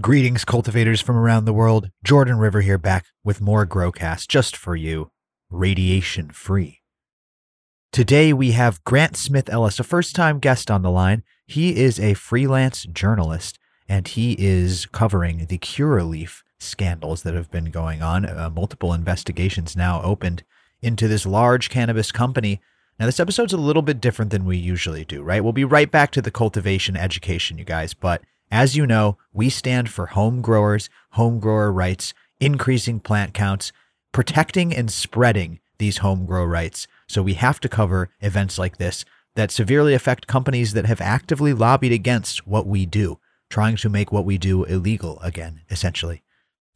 Greetings, cultivators from around the world. Jordan River here, back with more Growcast just for you, radiation free. Today we have Grant Smith Ellis, a first time guest on the line. He is a freelance journalist and he is covering the Curaleaf scandals that have been going on. Uh, multiple investigations now opened into this large cannabis company. Now, this episode's a little bit different than we usually do, right? We'll be right back to the cultivation education, you guys, but as you know, we stand for home growers, home grower rights, increasing plant counts, protecting and spreading these home grow rights. So we have to cover events like this that severely affect companies that have actively lobbied against what we do, trying to make what we do illegal again, essentially.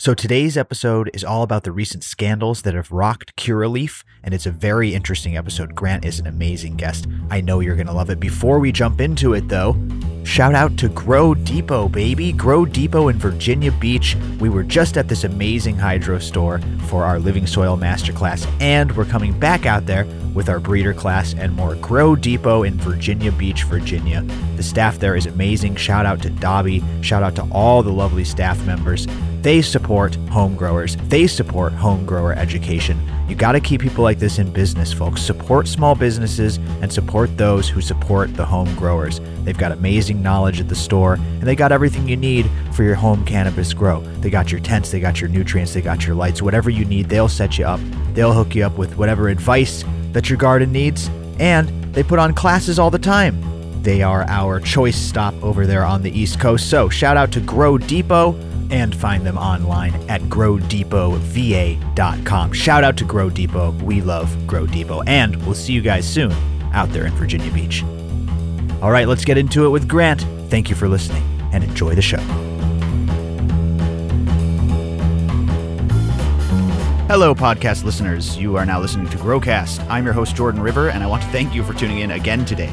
So today's episode is all about the recent scandals that have rocked Curaleaf, and it's a very interesting episode. Grant is an amazing guest. I know you're going to love it. Before we jump into it, though, shout out to Grow Depot, baby. Grow Depot in Virginia Beach. We were just at this amazing hydro store for our Living Soil Masterclass, and we're coming back out there with our breeder class and more. Grow Depot in Virginia Beach, Virginia. The staff there is amazing. Shout out to Dobby. Shout out to all the lovely staff members. They support home growers. They support home grower education. You got to keep people like this in business, folks. Support small businesses and support those who support the home growers. They've got amazing knowledge at the store and they got everything you need for your home cannabis grow. They got your tents, they got your nutrients, they got your lights, whatever you need, they'll set you up. They'll hook you up with whatever advice that your garden needs. And they put on classes all the time. They are our choice stop over there on the East Coast. So, shout out to Grow Depot and find them online at growdepotva.com. Shout out to Grow Depot. We love Grow Depot. And we'll see you guys soon out there in Virginia Beach. All right, let's get into it with Grant. Thank you for listening and enjoy the show. Hello, podcast listeners. You are now listening to Growcast. I'm your host, Jordan River, and I want to thank you for tuning in again today.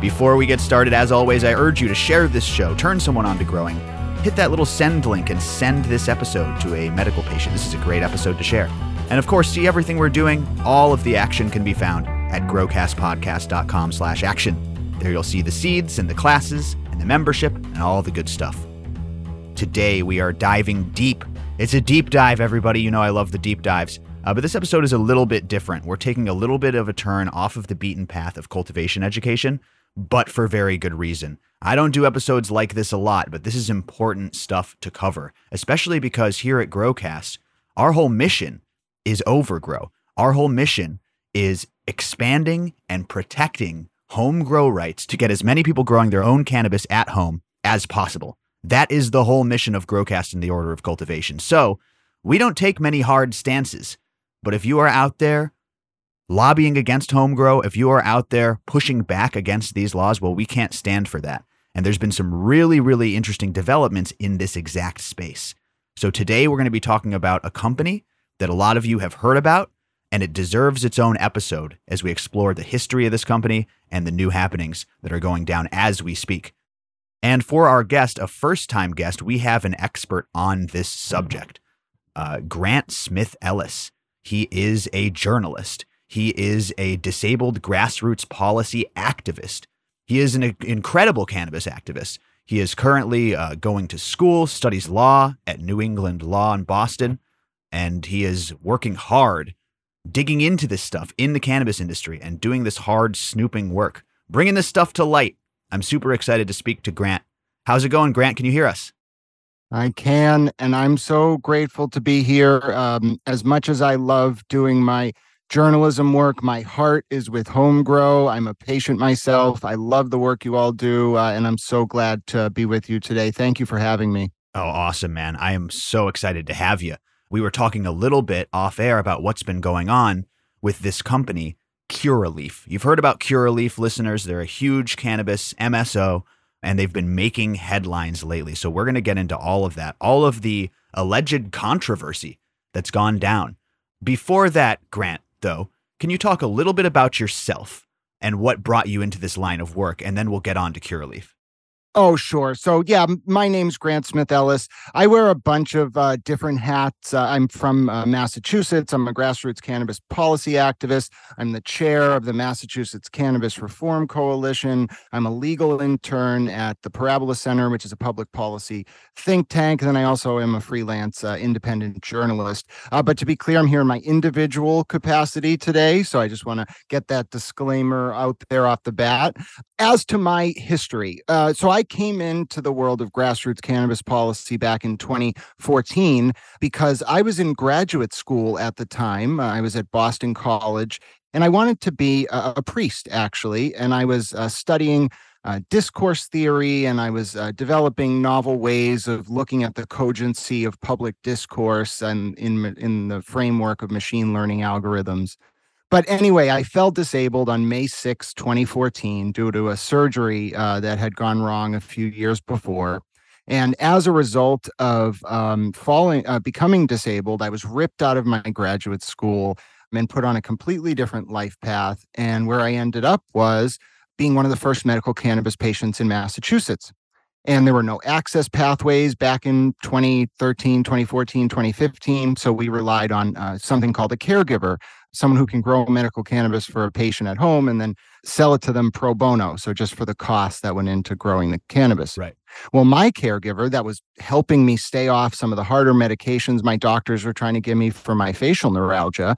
Before we get started, as always, I urge you to share this show, turn someone on to growing, hit that little send link and send this episode to a medical patient. This is a great episode to share. And of course, see everything we're doing. All of the action can be found at growcastpodcast.com slash action. There you'll see the seeds and the classes and the membership and all the good stuff. Today we are diving deep it's a deep dive, everybody. You know, I love the deep dives. Uh, but this episode is a little bit different. We're taking a little bit of a turn off of the beaten path of cultivation education, but for very good reason. I don't do episodes like this a lot, but this is important stuff to cover, especially because here at Growcast, our whole mission is overgrow. Our whole mission is expanding and protecting home grow rights to get as many people growing their own cannabis at home as possible. That is the whole mission of Growcast in the order of cultivation. So we don't take many hard stances, but if you are out there lobbying against home grow, if you are out there pushing back against these laws, well, we can't stand for that. And there's been some really, really interesting developments in this exact space. So today we're going to be talking about a company that a lot of you have heard about, and it deserves its own episode as we explore the history of this company and the new happenings that are going down as we speak. And for our guest, a first time guest, we have an expert on this subject uh, Grant Smith Ellis. He is a journalist, he is a disabled grassroots policy activist. He is an incredible cannabis activist. He is currently uh, going to school, studies law at New England Law in Boston, and he is working hard, digging into this stuff in the cannabis industry and doing this hard snooping work, bringing this stuff to light I'm super excited to speak to Grant. How's it going, Grant? Can you hear us? I can, and I'm so grateful to be here. Um, as much as I love doing my journalism work, my heart is with Home Grow. I'm a patient myself. I love the work you all do, uh, and I'm so glad to be with you today. Thank you for having me. Oh, awesome, man. I am so excited to have you. We were talking a little bit off air about what's been going on with this company Curaleaf. You've heard about Curaleaf, listeners. They're a huge cannabis MSO, and they've been making headlines lately. So we're going to get into all of that, all of the alleged controversy that's gone down. Before that, Grant, though, can you talk a little bit about yourself and what brought you into this line of work? And then we'll get on to Curaleaf. Oh, sure. So, yeah, my name's Grant Smith Ellis. I wear a bunch of uh, different hats. Uh, I'm from uh, Massachusetts. I'm a grassroots cannabis policy activist. I'm the chair of the Massachusetts Cannabis Reform Coalition. I'm a legal intern at the Parabola Center, which is a public policy think tank. And then I also am a freelance uh, independent journalist. Uh, but to be clear, I'm here in my individual capacity today. So I just want to get that disclaimer out there off the bat. As to my history, uh, so I came into the world of grassroots cannabis policy back in 2014 because I was in graduate school at the time. Uh, I was at Boston College and I wanted to be a, a priest, actually. And I was uh, studying uh, discourse theory and I was uh, developing novel ways of looking at the cogency of public discourse and in, in the framework of machine learning algorithms. But anyway, I fell disabled on May 6, 2014, due to a surgery uh, that had gone wrong a few years before. And as a result of um, falling, uh, becoming disabled, I was ripped out of my graduate school and put on a completely different life path. And where I ended up was being one of the first medical cannabis patients in Massachusetts. And there were no access pathways back in 2013, 2014, 2015. So we relied on uh, something called a caregiver someone who can grow medical cannabis for a patient at home and then sell it to them pro bono. So just for the cost that went into growing the cannabis. Right. Well, my caregiver that was helping me stay off some of the harder medications my doctors were trying to give me for my facial neuralgia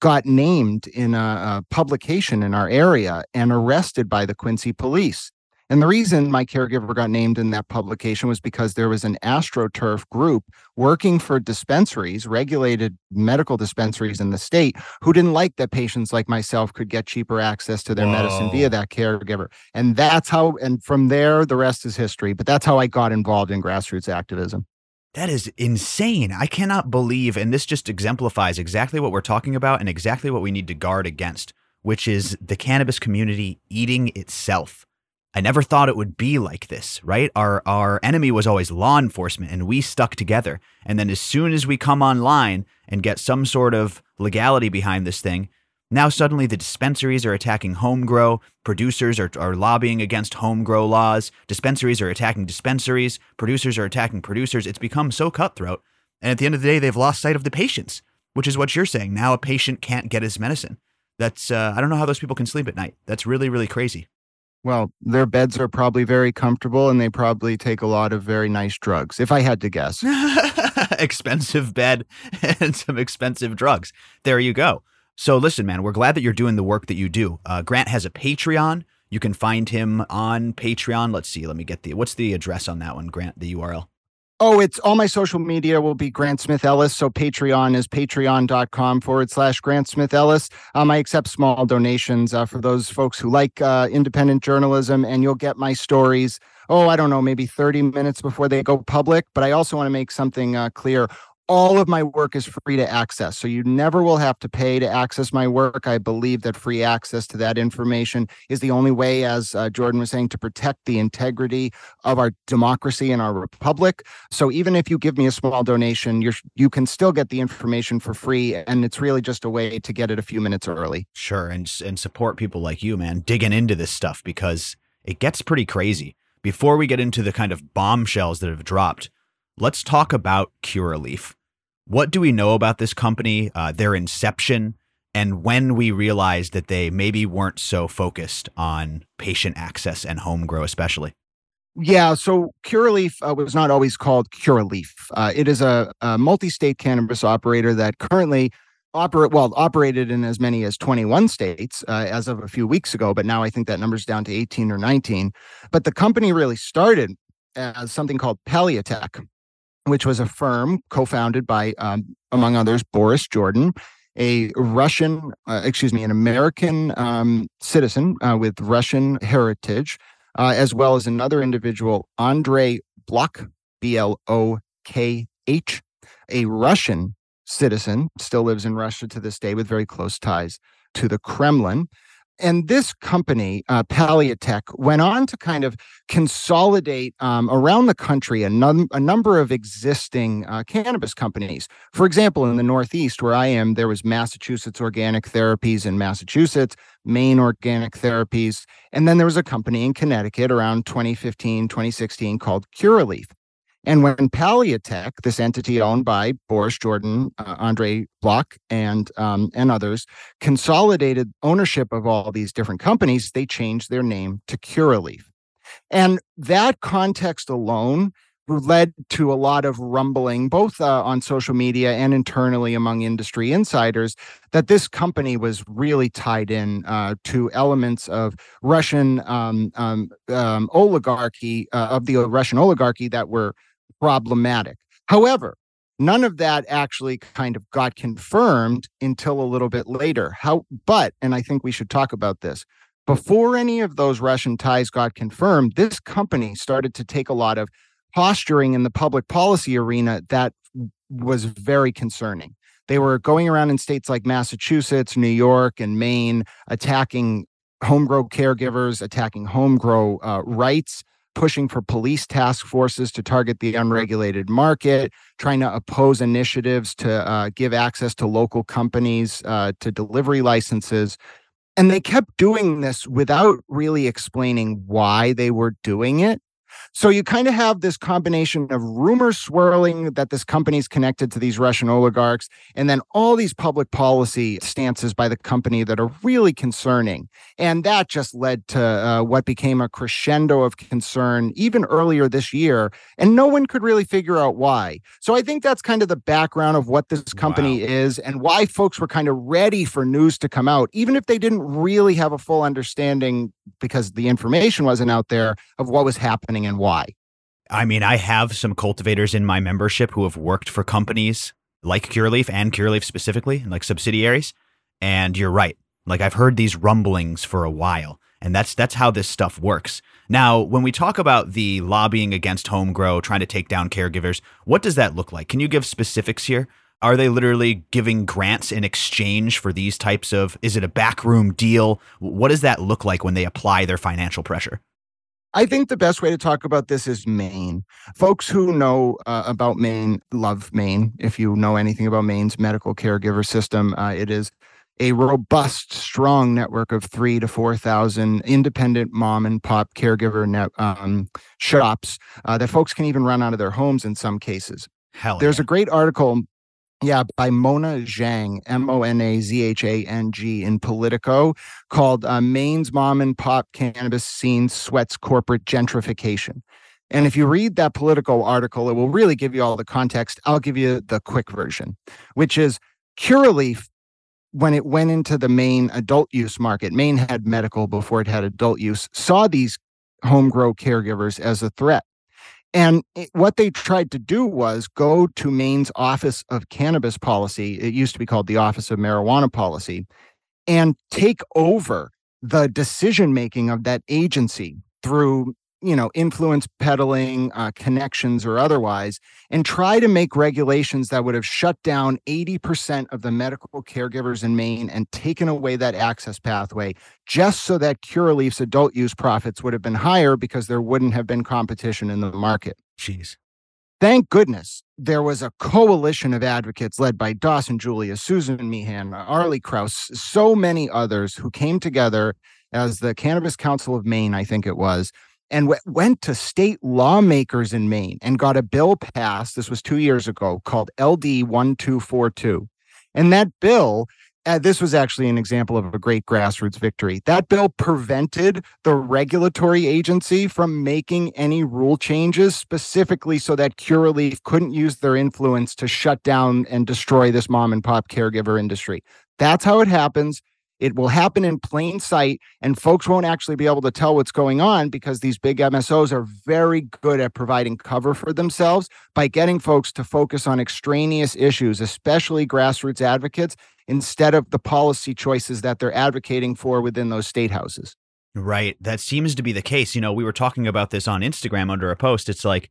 got named in a, a publication in our area and arrested by the Quincy police. And the reason my caregiver got named in that publication was because there was an AstroTurf group working for dispensaries, regulated medical dispensaries in the state, who didn't like that patients like myself could get cheaper access to their Whoa. medicine via that caregiver. And that's how, and from there, the rest is history. But that's how I got involved in grassroots activism. That is insane. I cannot believe, and this just exemplifies exactly what we're talking about and exactly what we need to guard against, which is the cannabis community eating itself. I never thought it would be like this, right? Our our enemy was always law enforcement and we stuck together. And then as soon as we come online and get some sort of legality behind this thing, now suddenly the dispensaries are attacking home grow, producers are, are lobbying against home grow laws, dispensaries are attacking dispensaries, producers are attacking producers. It's become so cutthroat. And at the end of the day, they've lost sight of the patients, which is what you're saying. Now a patient can't get his medicine. That's uh, I don't know how those people can sleep at night. That's really really crazy. Well, their beds are probably very comfortable and they probably take a lot of very nice drugs, if I had to guess. expensive bed and some expensive drugs. There you go. So, listen, man, we're glad that you're doing the work that you do. Uh, Grant has a Patreon. You can find him on Patreon. Let's see. Let me get the what's the address on that one, Grant, the URL. Oh, it's all my social media will be Grant Smith Ellis. So Patreon is patreon.com forward slash Grant Smith Ellis. Um, I accept small donations uh, for those folks who like uh, independent journalism, and you'll get my stories. Oh, I don't know, maybe 30 minutes before they go public. But I also want to make something uh, clear all of my work is free to access. So you never will have to pay to access my work. I believe that free access to that information is the only way, as uh, Jordan was saying, to protect the integrity of our democracy and our republic. So even if you give me a small donation, you you can still get the information for free, and it's really just a way to get it a few minutes early. Sure, and and support people like you, man, digging into this stuff because it gets pretty crazy. Before we get into the kind of bombshells that have dropped, let's talk about Curaleaf. What do we know about this company, uh, their inception, and when we realized that they maybe weren't so focused on patient access and home grow, especially? Yeah, so Curaleaf uh, was not always called Curaleaf. Uh, it is a, a multi-state cannabis operator that currently operate well operated in as many as 21 states uh, as of a few weeks ago, but now I think that number's down to 18 or 19. But the company really started as something called PalliaTech, which was a firm co-founded by, um, among others, Boris Jordan, a Russian, uh, excuse me, an American um, citizen uh, with Russian heritage, uh, as well as another individual, Andrei Blokh, B L O K H, a Russian citizen, still lives in Russia to this day with very close ties to the Kremlin and this company, uh, PalliaTech, went on to kind of consolidate um, around the country a, num- a number of existing uh, cannabis companies. For example, in the Northeast, where I am, there was Massachusetts Organic Therapies in Massachusetts, Maine Organic Therapies. And then there was a company in Connecticut around 2015, 2016 called Curaleaf. And when PalliaTech, this entity owned by Boris Jordan, uh, Andre Blokh, and um, and others, consolidated ownership of all these different companies, they changed their name to Curaleaf. And that context alone led to a lot of rumbling, both uh, on social media and internally among industry insiders, that this company was really tied in uh, to elements of Russian um, um, um, oligarchy, uh, of the Russian oligarchy that were problematic. However, none of that actually kind of got confirmed until a little bit later. How, but, and I think we should talk about this. Before any of those Russian ties got confirmed, this company started to take a lot of posturing in the public policy arena that was very concerning. They were going around in states like Massachusetts, New York, and Maine, attacking home grow caregivers, attacking home grow uh, rights, pushing for police task forces to target the unregulated market, trying to oppose initiatives to uh, give access to local companies uh, to delivery licenses. And they kept doing this without really explaining why they were doing it. So you kind of have this combination of rumors swirling that this company is connected to these Russian oligarchs, and then all these public policy stances by the company that are really concerning. And that just led to uh, what became a crescendo of concern even earlier this year. And no one could really figure out why. So I think that's kind of the background of what this company wow. is and why folks were kind of ready for news to come out, even if they didn't really have a full understanding because the information wasn't out there of what was happening and why. I mean, I have some cultivators in my membership who have worked for companies like Curaleaf and Curaleaf specifically, and like subsidiaries. And you're right. Like I've heard these rumblings for a while, and that's that's how this stuff works. Now, when we talk about the lobbying against home grow, trying to take down caregivers, what does that look like? Can you give specifics here? Are they literally giving grants in exchange for these types of is it a backroom deal? What does that look like when they apply their financial pressure? I think the best way to talk about this is Maine. Folks who know uh, about Maine love Maine. If you know anything about Maine's medical caregiver system, uh, it is a robust, strong network of three to 4,000 independent mom and pop caregiver net, um, shops uh, that folks can even run out of their homes in some cases. Hell There's yeah. a great article yeah, by Mona Zhang, M O N A Z H A N G, in Politico, called uh, Maine's Mom and Pop Cannabis Scene Sweats Corporate Gentrification. And if you read that Politico article, it will really give you all the context. I'll give you the quick version, which is Curaleaf, when it went into the Maine adult use market, Maine had medical before it had adult use, saw these home grow caregivers as a threat. And it, what they tried to do was go to Maine's Office of Cannabis Policy. It used to be called the Office of Marijuana Policy and take over the decision making of that agency through you know influence peddling uh, connections or otherwise and try to make regulations that would have shut down 80% of the medical caregivers in maine and taken away that access pathway just so that curaleaf's adult use profits would have been higher because there wouldn't have been competition in the market. Jeez. Thank goodness there was a coalition of advocates led by dawson julia susan meehan arlie kraus so many others who came together as the cannabis council of maine i think it was and went to state lawmakers in Maine and got a bill passed. This was two years ago called LD 1242. And that bill, uh, this was actually an example of a great grassroots victory. That bill prevented the regulatory agency from making any rule changes specifically so that Curaleaf couldn't use their influence to shut down and destroy this mom and pop caregiver industry. That's how it happens. It will happen in plain sight, and folks won't actually be able to tell what's going on because these big MSOs are very good at providing cover for themselves by getting folks to focus on extraneous issues, especially grassroots advocates, instead of the policy choices that they're advocating for within those state houses. Right. That seems to be the case. You know, we were talking about this on Instagram under a post. It's like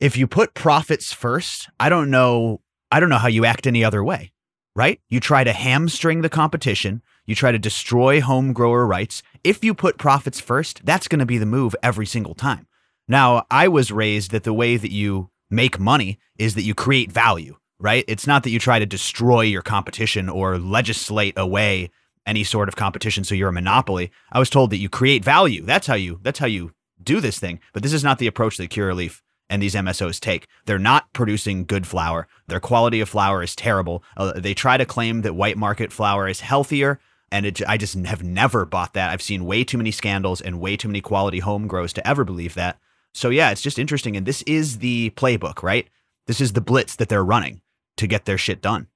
if you put profits first, I don't know I don't know how you act any other way. Right? You try to hamstring the competition you try to destroy home grower rights. If you put profits first, that's going to be the move every single time. Now, I was raised that the way that you make money is that you create value, right? It's not that you try to destroy your competition or legislate away any sort of competition, so you're a monopoly. I was told that you create value. That's how you that's how you do this thing. But this is not the approach that Curaleaf and these MSOs take. They're not producing good flour. Their quality of flour is terrible. Uh, they try to claim that white market flour is healthier. And it, I just have never bought that. I've seen way too many scandals and way too many quality home grows to ever believe that. So, yeah, it's just interesting. And this is the playbook, right? This is the blitz that they're running to get their shit done.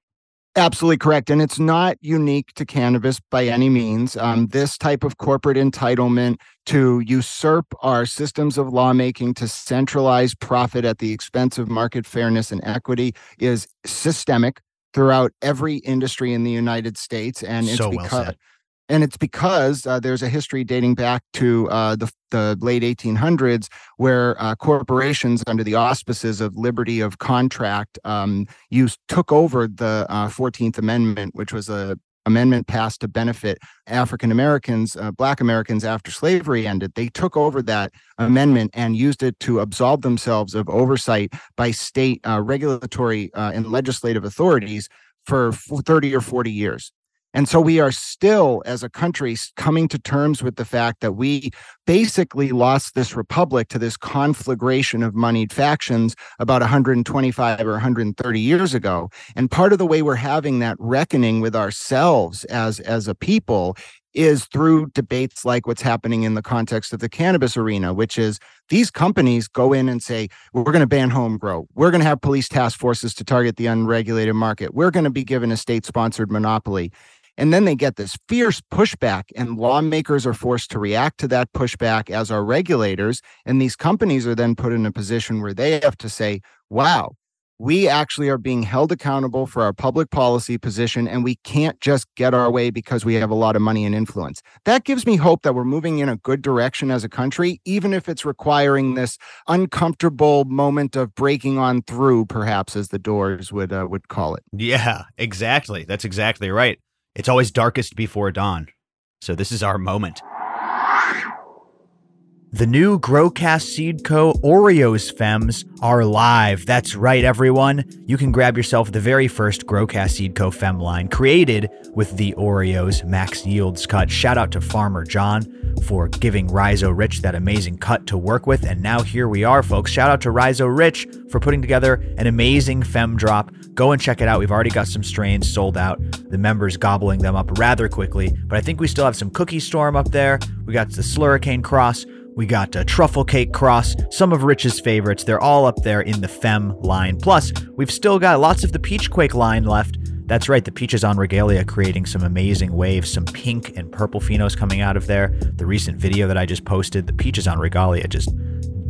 Absolutely correct. And it's not unique to cannabis by any means. Um, this type of corporate entitlement to usurp our systems of lawmaking to centralize profit at the expense of market fairness and equity is systemic throughout every industry in the United States. And it's so because well and it's because uh, there's a history dating back to uh, the, the late 1800s where uh, corporations under the auspices of liberty of contract um, used took over the 14th uh, amendment which was a amendment passed to benefit african americans uh, black americans after slavery ended. They took over that amendment and used it to absolve themselves of oversight by state uh, regulatory and legislative authorities for 30 or 40 years and so we are still, as a country, coming to terms with the fact that we basically lost this republic to this conflagration of moneyed factions about 125 or 130 years ago. And part of the way we're having that reckoning with ourselves as, as a people is through debates like what's happening in the context of the cannabis arena, which is these companies go in and say, we're going to ban home grow. We're going to have police task forces to target the unregulated market. We're going to be given a state sponsored monopoly. And then they get this fierce pushback, and lawmakers are forced to react to that pushback as are regulators. And these companies are then put in a position where they have to say, wow, we actually are being held accountable for our public policy position, and we can't just get our way because we have a lot of money and influence. That gives me hope that we're moving in a good direction as a country, even if it's requiring this uncomfortable moment of breaking on through, perhaps, as the doors would uh, would call it. Yeah, exactly. That's exactly right. It's always darkest before dawn. So this is our moment. The new Growcast Seed Co. Oreos Fems are live. That's right, everyone. You can grab yourself the very first Growcast Seed Co. Fem line created with the Oreos Max Yields cut. Shout out to Farmer John for giving Rhizo Rich that amazing cut to work with. And now here we are, folks. Shout out to Rhizo Rich for putting together an amazing Fem drop. Go and check it out. We've already got some strains sold out. The members gobbling them up rather quickly, but I think we still have some Cookie Storm up there. We got the Slurricane Cross. We got a Truffle Cake Cross, some of Rich's favorites. They're all up there in the Fem line. Plus, we've still got lots of the Peach Quake line left. That's right, the Peaches on Regalia creating some amazing waves, some pink and purple phenos coming out of there. The recent video that I just posted, the Peaches on Regalia just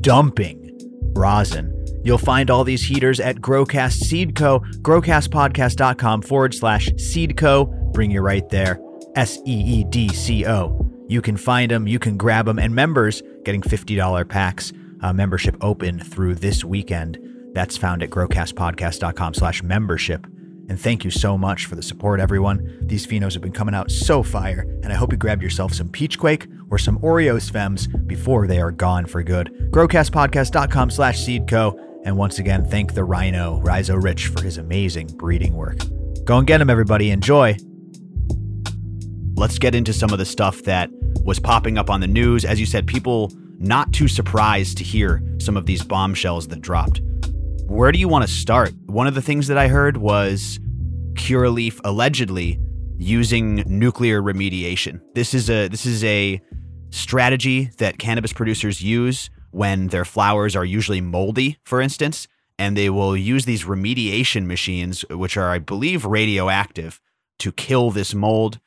dumping rosin. You'll find all these heaters at Growcast Seed Co. Growcastpodcast.com forward slash Seedco. Bring you right there. S E E D C O. You can find them, you can grab them, and members getting $50 packs, uh, membership open through this weekend. That's found at growcastpodcast.com slash membership. And thank you so much for the support, everyone. These phenos have been coming out so fire, and I hope you grab yourself some Peach Quake or some Oreos Fems before they are gone for good. Growcastpodcast.com slash seedco. And once again, thank the Rhino, Rhizo Rich, for his amazing breeding work. Go and get them, everybody. Enjoy. Let's get into some of the stuff that was popping up on the news. As you said, people not too surprised to hear some of these bombshells that dropped. Where do you want to start? One of the things that I heard was Curaleaf allegedly using nuclear remediation. This is a this is a strategy that cannabis producers use when their flowers are usually moldy, for instance, and they will use these remediation machines, which are, I believe, radioactive, to kill this mold.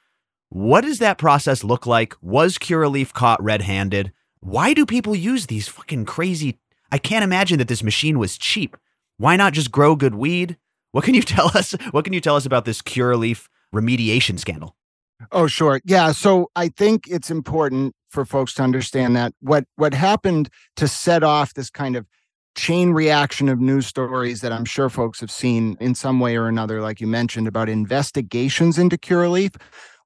What does that process look like? Was Curaleaf caught red handed? Why do people use these fucking crazy? I can't imagine that this machine was cheap. Why not just grow good weed? What can you tell us? What can you tell us about this Curaleaf remediation scandal? Oh, sure. Yeah. So I think it's important for folks to understand that what what happened to set off this kind of chain reaction of news stories that I'm sure folks have seen in some way or another, like you mentioned about investigations into Curaleaf,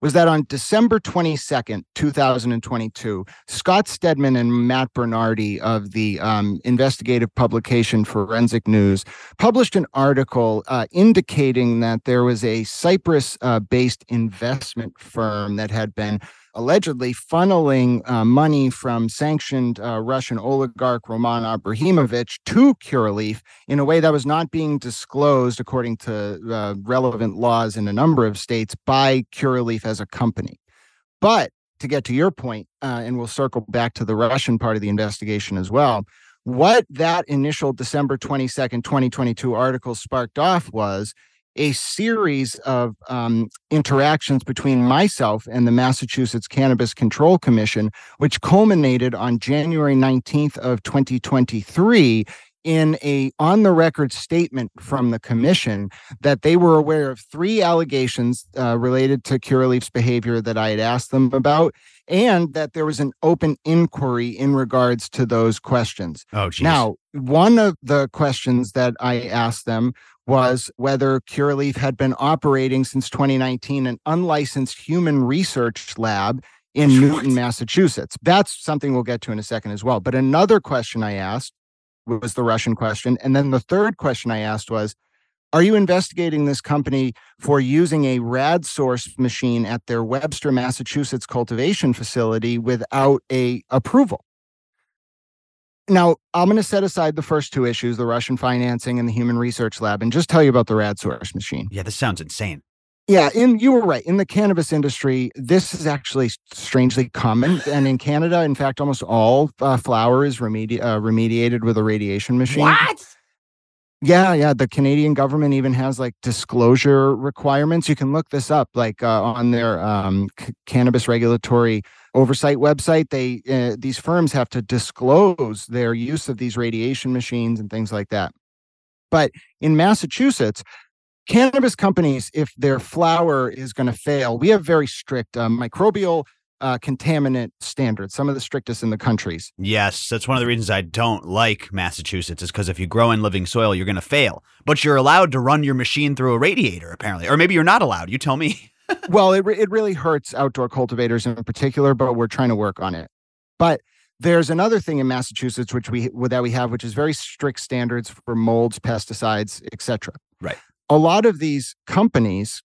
was that on December 22nd, 2022, Scott Stedman and Matt Bernardi of the um, investigative publication Forensic News published an article uh, indicating that there was a Cyprus uh, based investment firm that had been allegedly funneling uh, money from sanctioned uh, Russian oligarch Roman Abramovich to Curaleaf in a way that was not being disclosed according to uh, relevant laws in a number of states by Curaleaf as a company. But to get to your point, uh, and we'll circle back to the Russian part of the investigation as well. What that initial December 22nd, 2022 article sparked off was a series of um, interactions between myself and the Massachusetts Cannabis Control Commission, which culminated on January 19th of 2023 in a on the record statement from the commission that they were aware of three allegations uh, related to Curaleaf's behavior that I had asked them about, and that there was an open inquiry in regards to those questions. Oh, geez. Now, one of the questions that I asked them was whether Curaleaf had been operating since 2019 an unlicensed human research lab in Newton, Massachusetts. That's something we'll get to in a second as well. But another question I asked was the Russian question. And then the third question I asked was Are you investigating this company for using a rad source machine at their Webster, Massachusetts cultivation facility without a approval? Now, I'm going to set aside the first two issues, the Russian financing and the human research lab, and just tell you about the rad source machine. Yeah, this sounds insane. Yeah, in you were right. In the cannabis industry, this is actually strangely common, and in Canada, in fact, almost all uh, flower is remedi- uh, remediated with a radiation machine. What? Yeah, yeah. The Canadian government even has like disclosure requirements. You can look this up, like uh, on their um, c- cannabis regulatory oversight website. They uh, these firms have to disclose their use of these radiation machines and things like that. But in Massachusetts, cannabis companies, if their flower is going to fail, we have very strict uh, microbial uh, contaminant standards, some of the strictest in the countries. Yes, that's one of the reasons I don't like Massachusetts is because if you grow in living soil, you're going to fail. But you're allowed to run your machine through a radiator, apparently, or maybe you're not allowed. You tell me. well, it re- it really hurts outdoor cultivators in particular, but we're trying to work on it. But there's another thing in Massachusetts which we that we have, which is very strict standards for molds, pesticides, etc. Right. A lot of these companies,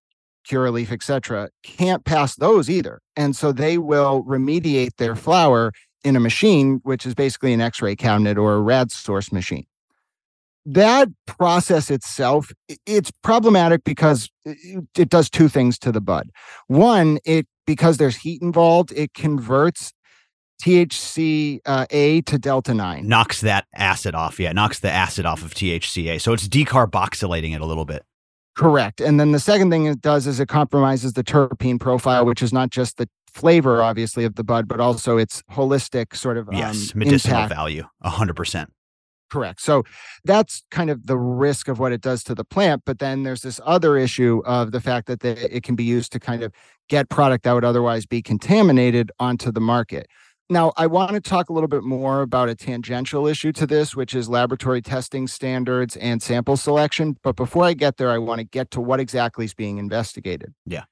Curaleaf, etc., can't pass those either, and so they will remediate their flower in a machine, which is basically an X-ray cabinet or a rad source machine. That process itself it's problematic because it does two things to the bud. One it because there's heat involved it converts THC uh, to delta 9 knocks that acid off. Yeah knocks the acid off of THCA so it's decarboxylating it a little bit correct and then the second thing it does is it compromises the terpene profile which is not just the flavor obviously of the bud but also its holistic sort of yes um, medicinal impact. value 100% Correct. So that's kind of the risk of what it does to the plant. But then there's this other issue of the fact that the, it can be used to kind of get product that would otherwise be contaminated onto the market. Now, I want to talk a little bit more about a tangential issue to this, which is laboratory testing standards and sample selection. But before I get there, I want to get to what exactly is being investigated. Yeah.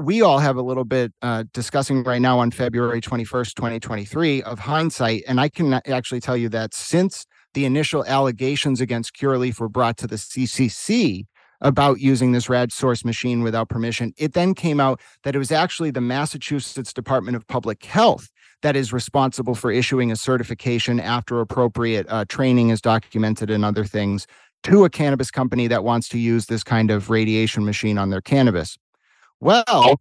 We all have a little bit uh, discussing right now on February 21st, 2023, of hindsight. And I can actually tell you that since the initial allegations against Curaleaf were brought to the CCC about using this rad source machine without permission. It then came out that it was actually the Massachusetts Department of Public Health that is responsible for issuing a certification after appropriate uh, training is documented and other things to a cannabis company that wants to use this kind of radiation machine on their cannabis. Well,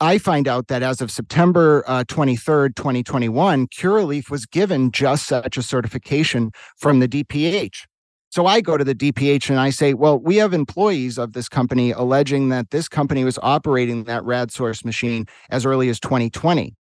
I find out that as of September uh, 23rd, 2021, Curaleaf was given just such a certification from the DPH. So I go to the DPH and I say, well, we have employees of this company alleging that this company was operating that rad source machine as early as 2020.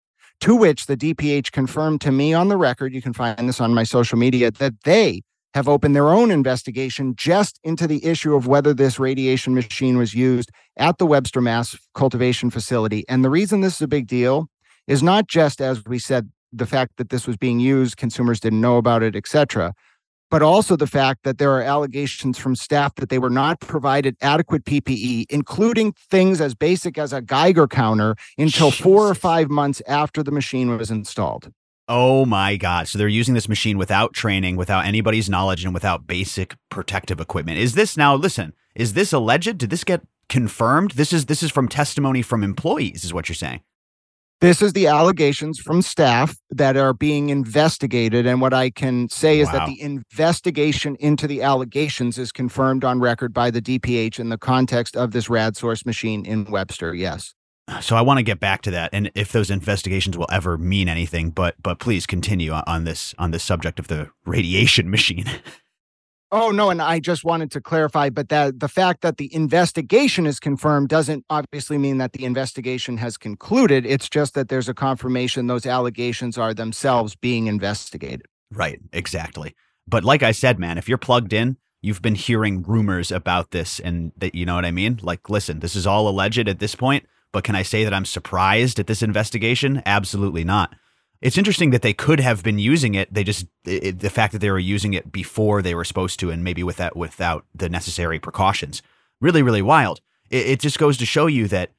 To which the DPH confirmed to me on the record, you can find this on my social media, that they have opened their own investigation just into the issue of whether this radiation machine was used at the Webster Mass cultivation facility. And the reason this is a big deal is not just, as we said, the fact that this was being used, consumers didn't know about it, etc. but also the fact that there are allegations from staff that they were not provided adequate PPE, including things as basic as a Geiger counter, until four or five months after the machine was installed. Oh my God. So they're using this machine without training, without anybody's knowledge, and without basic protective equipment. Is this now, listen, is this alleged? Did this get confirmed? This is this is from testimony from employees, is what you're saying. This is the allegations from staff that are being investigated. And what I can say is wow. that the investigation into the allegations is confirmed on record by the DPH in the context of this rad source machine in Webster. Yes. So I want to get back to that, and if those investigations will ever mean anything, but but please continue on this on this subject of the radiation machine. Oh no, and I just wanted to clarify, but that the fact that the investigation is confirmed doesn't obviously mean that the investigation has concluded. It's just that there's a confirmation those allegations are themselves being investigated. Right, exactly. But like I said, man, if you're plugged in, you've been hearing rumors about this and that you know what I mean? Like listen, this is all alleged at this point, but can I say that I'm surprised at this investigation? Absolutely not it's interesting that they could have been using it. They just it, the fact that they were using it before they were supposed to, and maybe with that without the necessary precautions. Really, really wild. It, it just goes to show you that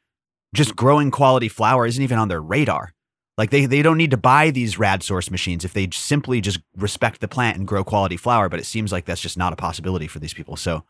just growing quality flower isn't even on their radar. Like they they don't need to buy these rad source machines if they simply just respect the plant and grow quality flower. But it seems like that's just not a possibility for these people. So.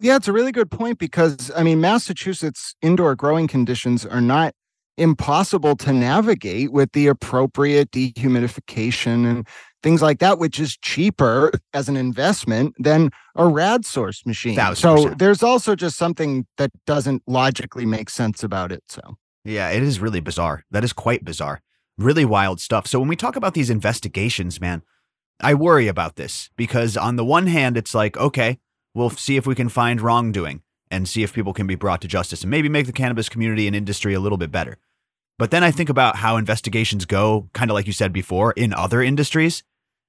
Yeah, it's a really good point because I mean, Massachusetts indoor growing conditions are not impossible to navigate with the appropriate dehumidification and things like that, which is cheaper as an investment than a rad source machine. So there's also just something that doesn't logically make sense about it. So yeah, it is really bizarre. That is quite bizarre. Really wild stuff. So when we talk about these investigations, man, I worry about this because on the one hand, it's like, okay, we'll see if we can find wrongdoing and see if people can be brought to justice and maybe make the cannabis community and industry a little bit better. But then I think about how investigations go, kind of like you said before, in other industries.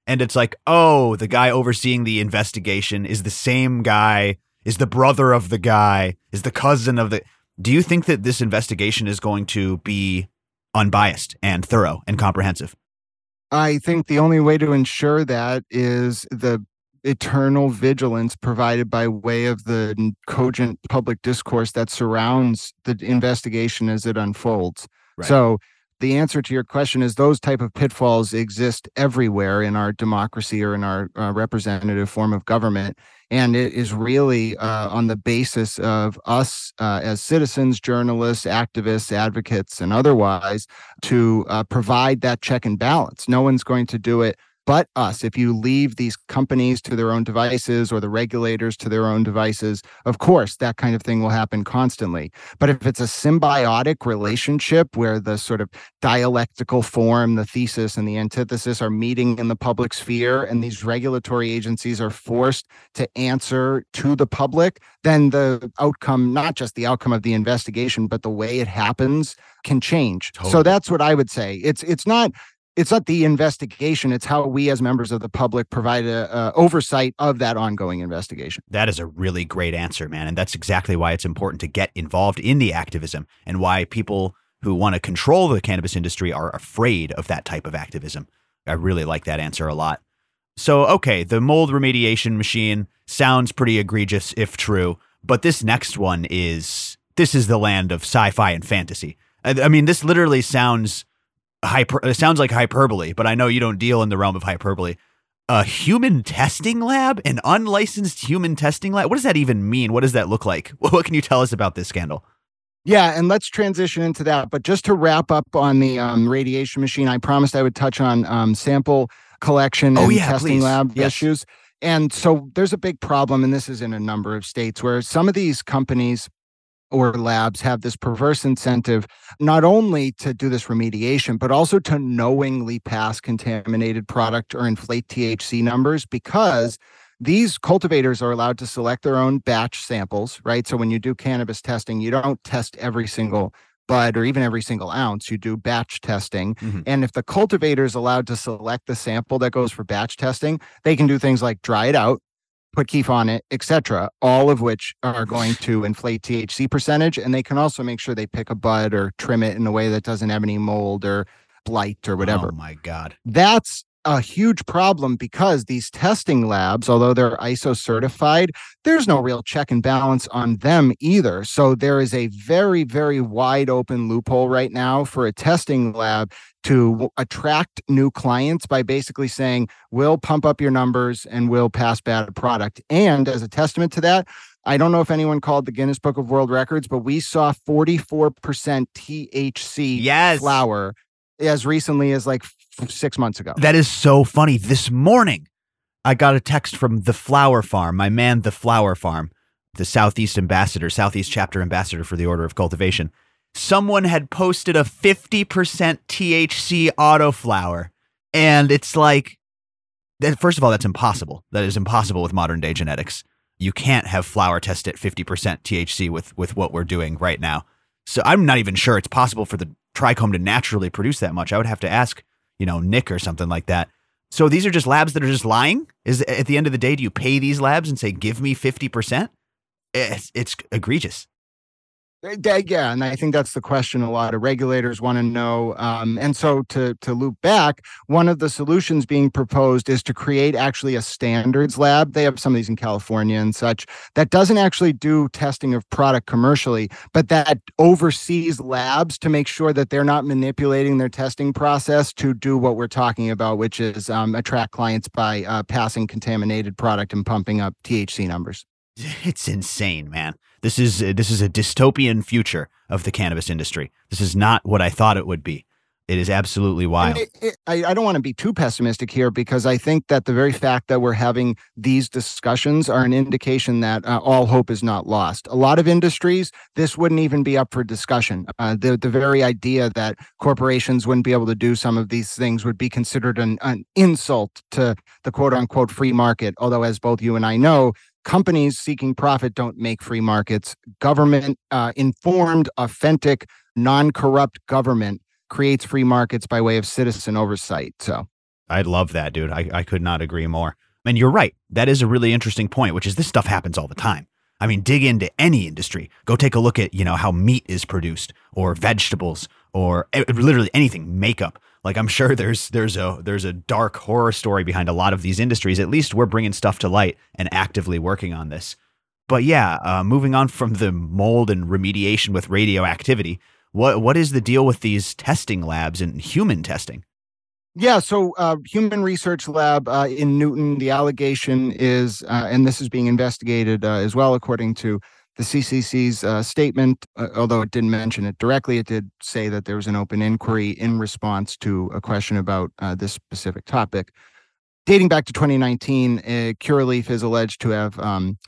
And it's like, oh, the guy overseeing the investigation is the same guy, is the brother of the guy, is the cousin of the. Do you think that this investigation is going to be unbiased and thorough and comprehensive? I think the only way to ensure that is the eternal vigilance provided by way of the cogent public discourse that surrounds the investigation as it unfolds. So the answer to your question is those type of pitfalls exist everywhere in our democracy or in our uh, representative form of government and it is really uh, on the basis of us uh, as citizens journalists activists advocates and otherwise to uh, provide that check and balance. No one's going to do it but us. If you leave these companies to their own devices or the regulators to their own devices, of course, that kind of thing will happen constantly. But if it's a symbiotic relationship where the sort of dialectical form, the thesis and the antithesis are meeting in the public sphere, and these regulatory agencies are forced to answer to the public, then the outcome, not just the outcome of the investigation, but the way it happens can change. Totally. So that's what I would say. It's it's not it's not the investigation it's how we as members of the public provide a, a, oversight of that ongoing investigation. That is a really great answer man and that's exactly why it's important to get involved in the activism and why people who want to control the cannabis industry are afraid of that type of activism. I really like that answer a lot. So okay the mold remediation machine sounds pretty egregious if true but this next one is this is the land of sci-fi and fantasy. I, I mean this literally sounds hyper it sounds like hyperbole, but I know you don't deal in the realm of hyperbole. A human testing lab, an unlicensed human testing lab. What does that even mean? What does that look like? What can you tell us about this scandal? Yeah, and let's transition into that. But just to wrap up on the um, radiation machine, I promised I would touch on um, sample collection oh, and yeah, testing please. lab yes. issues. And so there's a big problem, and this is in a number of states where some of these companies or labs have this perverse incentive not only to do this remediation, but also to knowingly pass contaminated product or inflate THC numbers because these cultivators are allowed to select their own batch samples, right? So when you do cannabis testing, you don't test every single bud or even every single ounce. You do batch testing. Mm-hmm. And if the cultivator is allowed to select the sample that goes for batch testing, they can do things like dry it out, put keef on it, etc. All of which are going to inflate THC percentage, and they can also make sure they pick a bud or trim it in a way that doesn't have any mold or blight or oh whatever. Oh my god, that's a huge problem because these testing labs, although they're ISO certified, there's no real check and balance on them either. So there is a very, very wide open loophole right now for a testing lab to attract new clients by basically saying, we'll pump up your numbers and we'll pass bad product. And as a testament to that, I don't know if anyone called the Guinness Book of World Records, but we saw 44% THC yes. flower as recently as like six months ago. That is so funny. This morning, I got a text from the Flower Farm, my man, the Flower Farm, the Southeast ambassador, Southeast chapter ambassador for the Order of Cultivation. Someone had posted a 50% THC autoflower. And it's like, first of all, that's impossible. That is impossible with modern day genetics. You can't have flower test at 50% THC with, with what we're doing right now. So I'm not even sure it's possible for the trichome to naturally produce that much. I would have to ask, you know, Nick or something like that. So these are just labs that are just lying. Is at the end of the day, do you pay these labs and say, "Give me fifty percent"? It's, it's egregious. Yeah, and I think that's the question a lot of regulators want to know. Um, and so to to loop back, one of the solutions being proposed is to create actually a standards lab. They have some of these in California and such that doesn't actually do testing of product commercially, but that oversees labs to make sure that they're not manipulating their testing process to do what we're talking about, which is um, attract clients by uh, passing contaminated product and pumping up THC numbers. It's insane, man. This is this is a dystopian future of the cannabis industry. This is not what I thought it would be. It is absolutely wild. It, it, I, I, don't want to be too pessimistic here because I think that the very fact that we're having these discussions are an indication that uh, all hope is not lost. A lot of industries, this wouldn't even be up for discussion. Uh, the the very idea that corporations wouldn't be able to do some of these things would be considered an, an insult to the quote unquote free market. Although, as both you and I know, companies seeking profit don't make free markets. Government uh, informed, authentic, non corrupt government creates free markets by way of citizen oversight. So I love that, dude. I, I could not agree more. And you're right. That is a really interesting point, which is this stuff happens all the time. I mean, dig into any industry. Go take a look at, you know, how meat is produced or vegetables or eh, literally anything, makeup. Like I'm sure there's there's a there's a dark horror story behind a lot of these industries. At least we're bringing stuff to light and actively working on this. But yeah, uh, moving on from the mold and remediation with radioactivity, what what is the deal with these testing labs and human testing? Yeah, so uh, Human Research Lab uh, in Newton, the allegation is, uh, and this is being investigated uh, as well, according to the CCC's uh, statement, uh, although it didn't mention it directly, it did say that there was an open inquiry in response to a question about uh, this specific topic. Dating back to 2019, uh, Curaleaf is alleged to have um,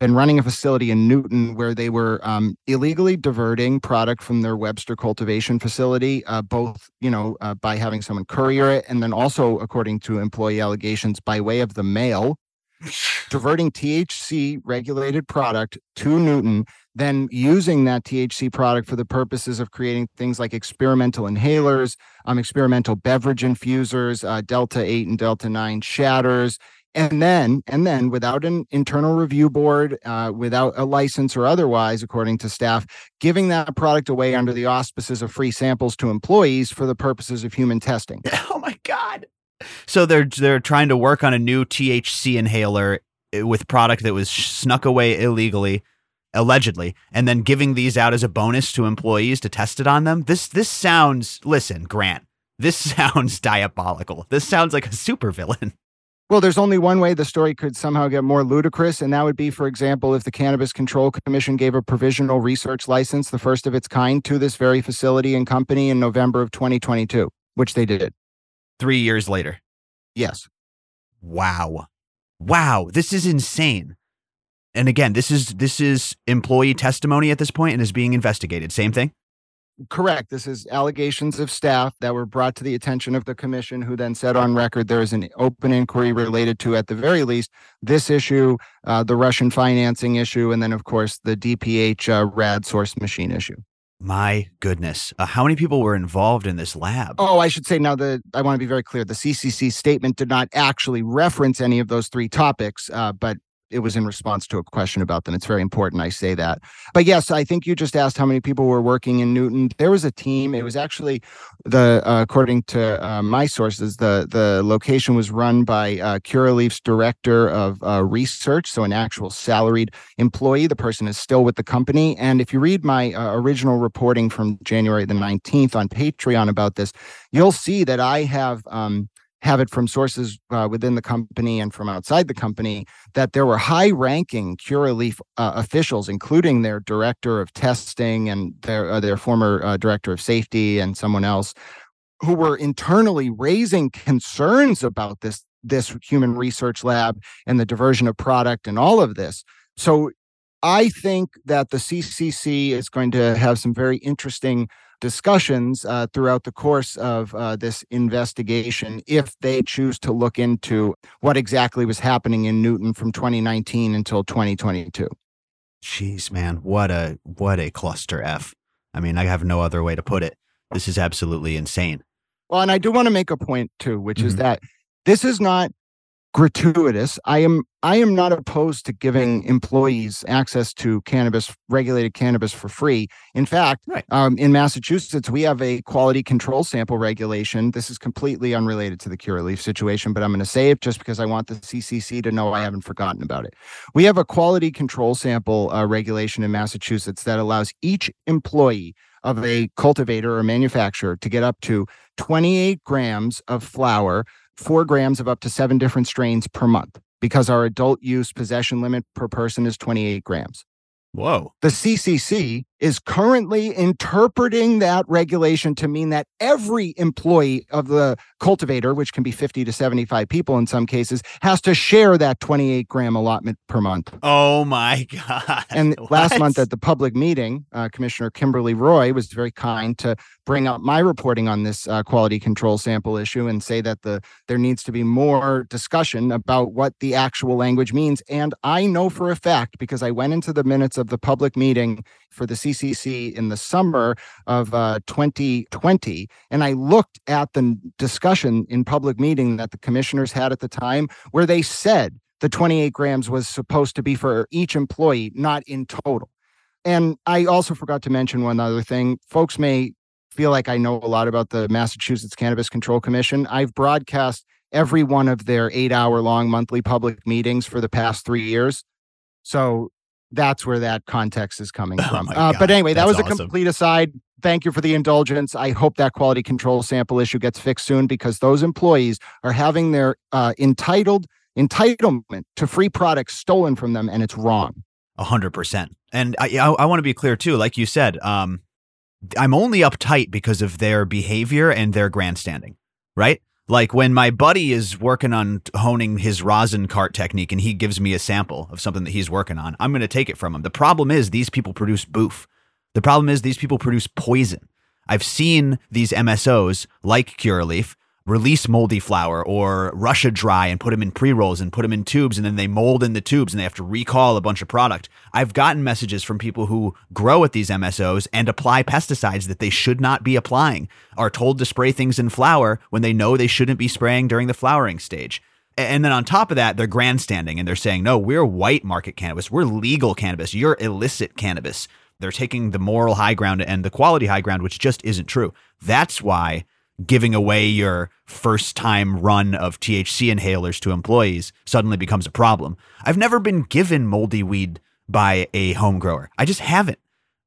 been running a facility in Newton where they were um, illegally diverting product from their Webster cultivation facility, uh, both you know uh, by having someone courier it, and then also, according to employee allegations, by way of the mail diverting THC regulated product to Newton, then using that THC product for the purposes of creating things like experimental inhalers, um, experimental beverage infusers, uh, Delta 8 and Delta 9 shatters. And then, and then, without an internal review board, uh, without a license or otherwise, according to staff, giving that product away under the auspices of free samples to employees for the purposes of human testing. Oh my God! So they're they're trying to work on a new THC inhaler eh, with product that was snuck away illegally, allegedly, and then giving these out as a bonus to employees to test it on them. This this sounds listen, Grant. This sounds diabolical. This sounds like a supervillain. Well, there's only one way the story could somehow get more ludicrous, and that would be, for example, if the Cannabis Control Commission gave a provisional research license, the first of its kind, to this very facility and company in November of 2022, which they did three years later. Yes. Wow. Wow. This is insane. And again, this is this is employee testimony at this point and is being investigated. Same thing? Correct. This is allegations of staff that were brought to the attention of the commission, who then said on record there is an open inquiry related to, at the very least, this issue, uh, the Russian financing issue, and then, of course, the DPH uh, RAD source machine issue. My goodness. Uh, how many people were involved in this lab? Oh, I should say now that I want to be very clear. The CCC statement did not actually reference any of those three topics, uh, but it was in response to a question about them. It's very important I say that. But yes, I think you just asked how many people were working in Newton. There was a team. It was actually the uh, according to uh, my sources, the the location was run by uh, Curaleaf's director of uh, research, so an actual salaried employee. The person is still with the company. And if you read my uh, original reporting from January the 19th on Patreon about this, you'll see that I have um, have it from sources uh, within the company and from outside the company that there were high ranking Curaleaf uh, officials, including their director of testing and their, uh, their former uh, director of safety and someone else, who were internally raising concerns about this, this human research lab and the diversion of product and all of this. So I think that the CCC is going to have some very interesting discussions uh, throughout the course of uh, this investigation if they choose to look into what exactly was happening in Newton from 2019 until 2022. Jeez, man, what a what a cluster F. I mean, I have no other way to put it. This is absolutely insane. Well, and I do want to make a point too, which mm-hmm. is that this is not gratuitous. I am I am not opposed to giving employees access to cannabis, regulated cannabis for free. In fact, right. um, in Massachusetts, we have a quality control sample regulation. This is completely unrelated to the Curaleaf situation, but I'm going to say it just because I want the CCC to know I haven't forgotten about it. We have a quality control sample uh, regulation in Massachusetts that allows each employee of a cultivator or manufacturer to get up to 28 grams of flower four grams of up to seven different strains per month because our adult use possession limit per person is 28 grams. Whoa. The CCC is currently interpreting that regulation to mean that every employee of the cultivator, which can be 50 to 75 people in some cases, has to share that 28 gram allotment per month. Oh my God. And what? last month at the public meeting, uh, Commissioner Kimberly Roy was very kind to bring up my reporting on this uh, quality control sample issue and say that the there needs to be more discussion about what the actual language means. And I know for a fact because I went into the minutes of the public meeting for the CCC in the summer of uh, 2020, and I looked at the discussion in public meeting that the commissioners had at the time, where they said the 28 grams was supposed to be for each employee, not in total. And I also forgot to mention one other thing. Folks may feel like I know a lot about the Massachusetts Cannabis Control Commission. I've broadcast every one of their eight hour long monthly public meetings for the past three years. So that's where that context is coming oh from. Uh, but anyway, that was awesome. a complete aside. Thank you for the indulgence. I hope that quality control sample issue gets fixed soon because those employees are having their uh, entitled entitlement to free products stolen from them, and it's wrong. A hundred percent. And I, I, I want to be clear too. Like you said, um, I'm only uptight because of their behavior and their grandstanding, right? Like when my buddy is working on honing his rosin cart technique and he gives me a sample of something that he's working on, I'm going to take it from him. The problem is these people produce boof. The problem is these people produce poison. I've seen these MSOs like Curaleaf release moldy flower or Russia dry and put them in pre rolls and put them in tubes and then they mold in the tubes and they have to recall a bunch of product. I've gotten messages from people who grow at these MSOs and apply pesticides that they should not be applying, are told to spray things in flower when they know they shouldn't be spraying during the flowering stage. And then on top of that, they're grandstanding and they're saying, no, we're white market cannabis. We're legal cannabis. You're illicit cannabis. They're taking the moral high ground and the quality high ground, which just isn't true. That's why giving away your first time run of THC inhalers to employees suddenly becomes a problem. I've never been given moldy weed by a home grower. I just haven't.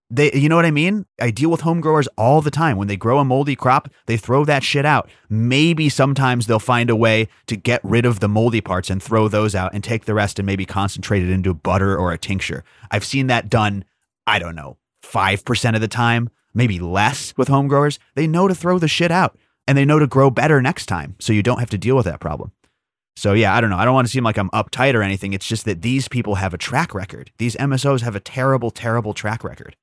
They, you know what I mean? I deal with home growers all the time. When they grow a moldy crop, they throw that shit out. Maybe sometimes they'll find a way to get rid of the moldy parts and throw those out and take the rest and maybe concentrate it into butter or a tincture. I've seen that done, I don't know, 5% of the time maybe less with home growers, they know to throw the shit out and they know to grow better next time. So you don't have to deal with that problem. So yeah, I don't know. I don't want to seem like I'm uptight or anything. It's just that these people have a track record. These MSOs have a terrible, terrible track record.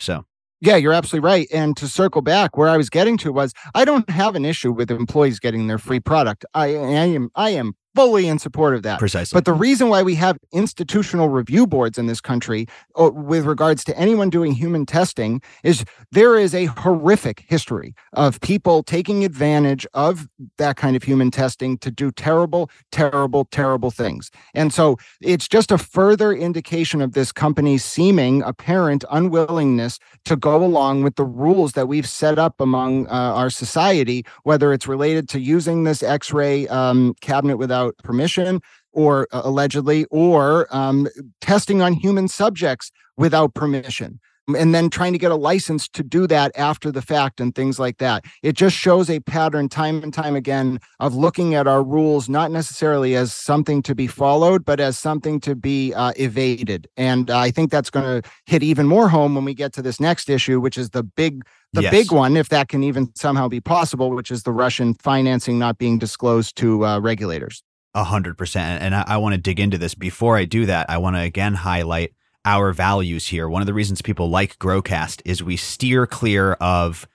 So yeah, you're absolutely right. And to circle back, where I was getting to was I don't have an issue with employees getting their free product. I, I am I am fully in support of that. Precisely. But the reason why we have institutional review boards in this country uh, with regards to anyone doing human testing is there is a horrific history of people taking advantage of that kind of human testing to do terrible, terrible, terrible things. And so it's just a further indication of this company's seeming apparent unwillingness to go along with the rules that we've set up among uh, our society, whether it's related to using this X ray um, cabinet without permission or uh, allegedly, or um, testing on human subjects without permission and then trying to get a license to do that after the fact and things like that. It just shows a pattern time and time again of looking at our rules not necessarily as something to be followed, but as something to be uh, evaded. And uh, I think that's going to hit even more home when we get to this next issue, which is the big the yes. big one, if that can even somehow be possible, which is the Russian financing not being disclosed to uh, regulators. A hundred percent. And I, I want to dig into this. Before I do that, I want to again highlight our values here. One of the reasons people like Growcast is we steer clear of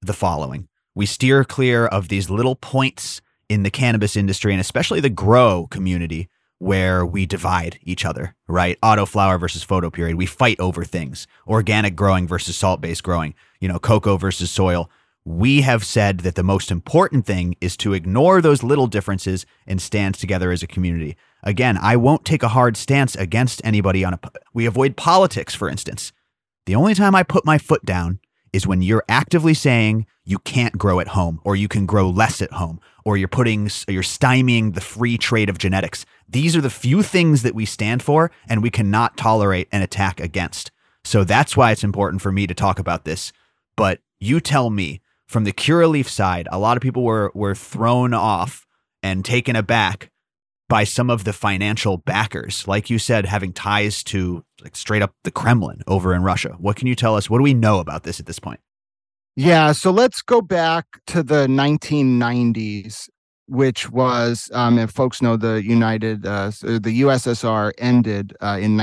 the following. We steer clear of these little points in the cannabis industry and especially the grow community where we divide each other, right? Auto flower versus photo period. We fight over things. Organic growing versus salt based growing, you know, cocoa versus soil. We have said that the most important thing is to ignore those little differences and stand together as a community. Again, I won't take a hard stance against anybody on a. We avoid politics, for instance. The only time I put my foot down is when you're actively saying you can't grow at home or you can grow less at home or you're putting you're stymieing the free trade of genetics. These are the few things that we stand for and we cannot tolerate an attack against. So that's why it's important for me to talk about this. But you tell me from the Curaleaf side, a lot of people were were thrown off and taken aback by some of the financial backers, like you said, having ties to like straight up the Kremlin over in Russia. What can you tell us? What do we know about this at this point? Yeah, so let's go back to the 1990s, which was, um, if folks know, the United, uh, the USSR ended uh, in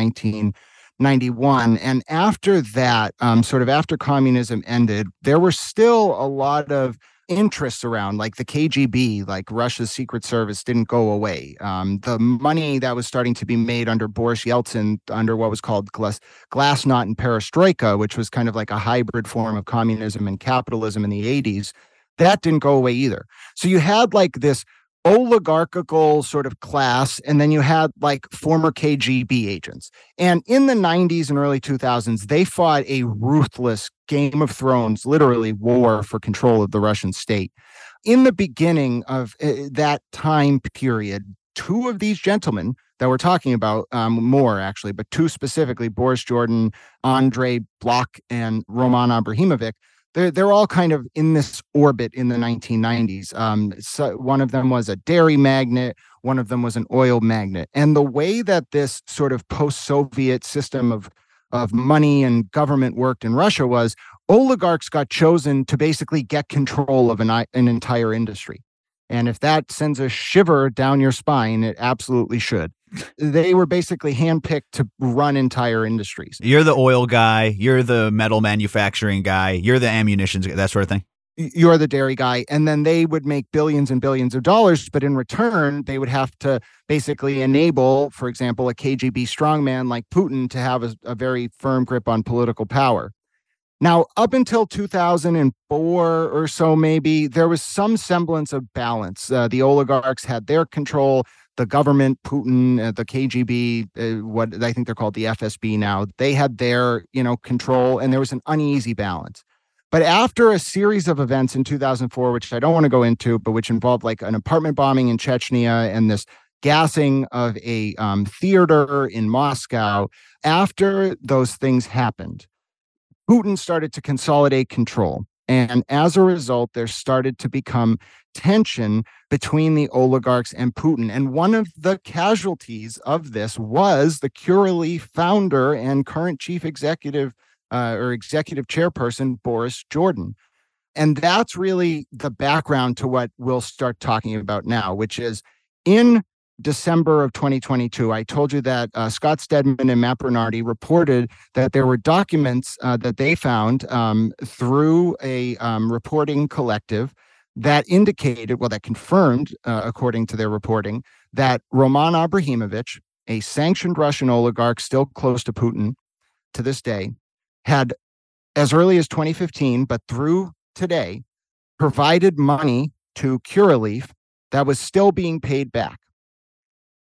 1991, and after that, um, sort of after communism ended, there were still a lot of interests around, like the KGB, like Russia's secret service, didn't go away. Um, the money that was starting to be made under Boris Yeltsin, under what was called glass, Glasnost and Perestroika, which was kind of like a hybrid form of communism and capitalism in the 80s, that didn't go away either. So you had like this oligarchical sort of class and then you had like former KGB agents. And in the 90s and early 2000s they fought a ruthless Game of Thrones literally war for control of the Russian state. In the beginning of uh, that time period, two of these gentlemen that we're talking about um, more actually, but two specifically, Boris Jordan, Andrei Blokh, and Roman Abramovich, they're they're all kind of in this orbit in the 1990s. Um, so one of them was a dairy magnet, one of them was an oil magnet. and the way that this sort of post-Soviet system of of money and government worked in Russia was oligarchs got chosen to basically get control of an, an entire industry. And if that sends a shiver down your spine, it absolutely should they were basically handpicked to run entire industries. You're the oil guy, you're the metal manufacturing guy, you're the ammunition, that sort of thing. You're the dairy guy. And then they would make billions and billions of dollars. But in return, they would have to basically enable, for example, a KGB strongman like Putin to have a, a very firm grip on political power. Now, up until 2004 or so, maybe, there was some semblance of balance. Uh, the oligarchs had their control the government, Putin, uh, the KGB, uh, what I think they're called the FSB now, they had their, you know, control and there was an uneasy balance. But after a series of events in 2004, which I don't want to go into, but which involved like an apartment bombing in Chechnya and this gassing of a um, theater in Moscow, after those things happened, Putin started to consolidate control. And as a result, there started to become tension between the oligarchs and Putin. And one of the casualties of this was the Curaleaf founder and current chief executive uh, or executive chairperson, Boris Jordan. And that's really the background to what we'll start talking about now, which is in December of 2022, I told you that uh, Scott Stedman and Matt Bernardi reported that there were documents uh, that they found um, through a um, reporting collective that indicated, well, that confirmed, uh, according to their reporting, that Roman Abramovich, a sanctioned Russian oligarch still close to Putin to this day, had as early as 2015, but through today, provided money to Curaleaf that was still being paid back.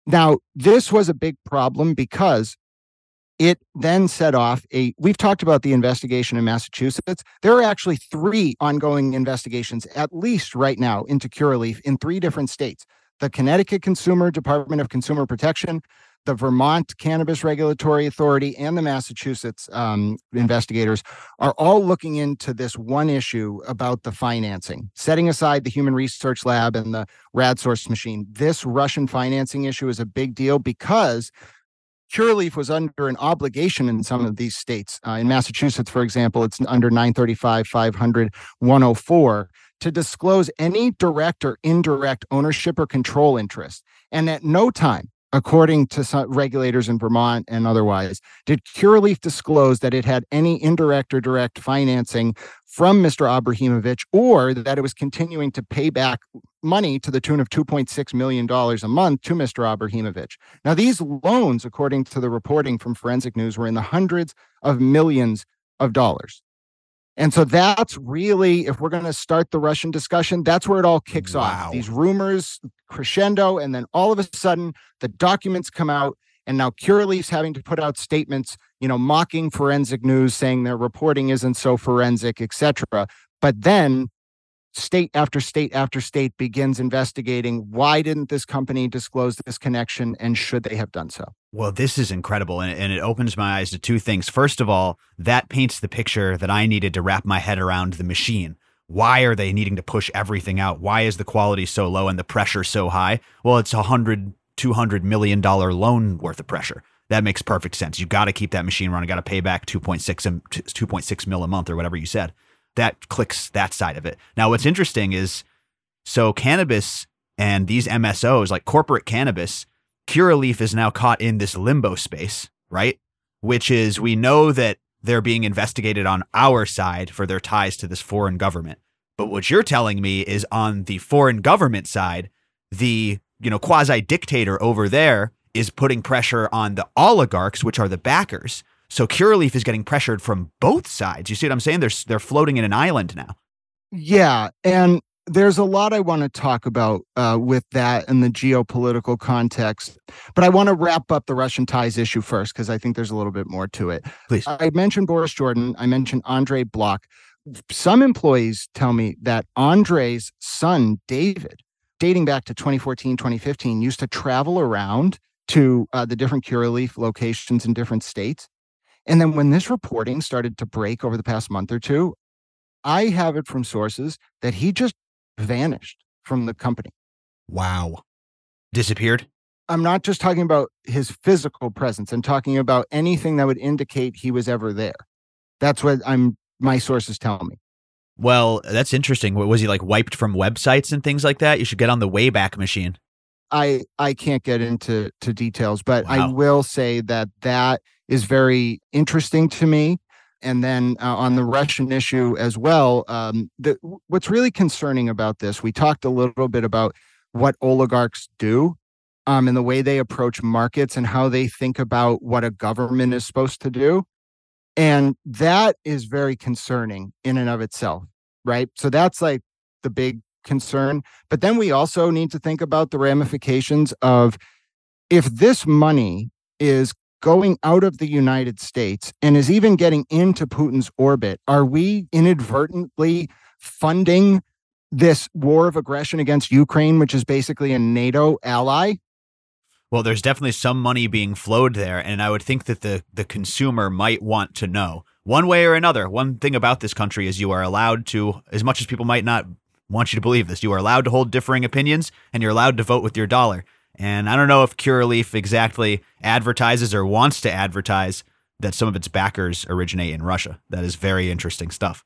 Now, this was a big problem because it then set off a we've talked about the investigation in massachusetts. There are actually three ongoing investigations at least right now into curaleaf in three different states. The connecticut consumer department of consumer protection the vermont cannabis regulatory authority and the massachusetts um, investigators are all looking into this one issue about the financing. Setting aside the human research lab and the rad source machine this russian financing issue is a big deal because Curaleaf was under an obligation in some of these states. Uh, in Massachusetts, for example, it's under 935, 500, 104 to disclose any direct or indirect ownership or control interest. And at no time according to regulators in Vermont and otherwise, did Curaleaf disclose that it had any indirect or direct financing from Mr. Abramovich or that it was continuing to pay back money to the tune of $2.6 million a month to Mr. Abramovich? Now, these loans, according to the reporting from Forensic News, were in the hundreds of millions of dollars. And so that's really, if we're going to start the Russian discussion, that's where it all kicks wow. off. These rumors crescendo, and then all of a sudden the documents come out, and now Curaleaf's having to put out statements, you know, mocking forensic news, saying their reporting isn't so forensic, etc. But then state after state after state begins investigating why didn't this company disclose this connection and should they have done so? Well this is incredible and, and it opens my eyes to two things. First of all that paints the picture that i needed to wrap my head around the machine. Why are they needing to push everything out? Why is the quality so low and the pressure so high? Well it's a hundred 200 million dollar loan worth of pressure. That makes perfect sense. You got to keep that machine running. Got to pay back 2.6 um, 2.6 mil a month or whatever you said that clicks that side of it. Now, what's interesting is so cannabis and these MSOs, like corporate cannabis, Curaleaf is now caught in this limbo space, right? Which is we know that they're being investigated on our side for their ties to this foreign government. But what you're telling me is on the foreign government side, the you know quasi dictator over there is putting pressure on the oligarchs, which are the backers, so Curaleaf is getting pressured from both sides. You see what I'm saying? They're they're floating in an island now. Yeah, and there's a lot I want to talk about uh, with that in the geopolitical context, but I want to wrap up the Russian ties issue first because I think there's a little bit more to it. Please. I mentioned Boris Jordan. I mentioned Andrei Blokh. Some employees tell me that Andrei's son, David, dating back to 2014, 2015, used to travel around to uh, the different Curaleaf locations in different states and then when this reporting started to break over the past month or two, I have it from sources that he just vanished from the company. Wow. Disappeared? I'm not just talking about his physical presence. I'm talking about anything that would indicate he was ever there. That's what I'm my sources tell me. Well, that's interesting. Was he like wiped from websites and things like that? You should get on the Wayback Machine. I I can't get into to details, but wow. I will say that that is very interesting to me. And then uh, on the Russian issue as well, um, the, what's really concerning about this, we talked a little bit about what oligarchs do um, and the way they approach markets and how they think about what a government is supposed to do. And that is very concerning in and of itself, right? So that's like the big concern. But then we also need to think about the ramifications of if this money is going out of the United States and is even getting into Putin's orbit, are we inadvertently funding this war of aggression against Ukraine, which is basically a NATO ally? Well, there's definitely some money being flowed there, and I would think that the the consumer might want to know one way or another. One thing about this country is you are allowed to, as much as people might not want you to believe this, you are allowed to hold differing opinions, and you're allowed to vote with your dollar. And I don't know if Curaleaf exactly advertises or wants to advertise that some of its backers originate in Russia. That is very interesting stuff.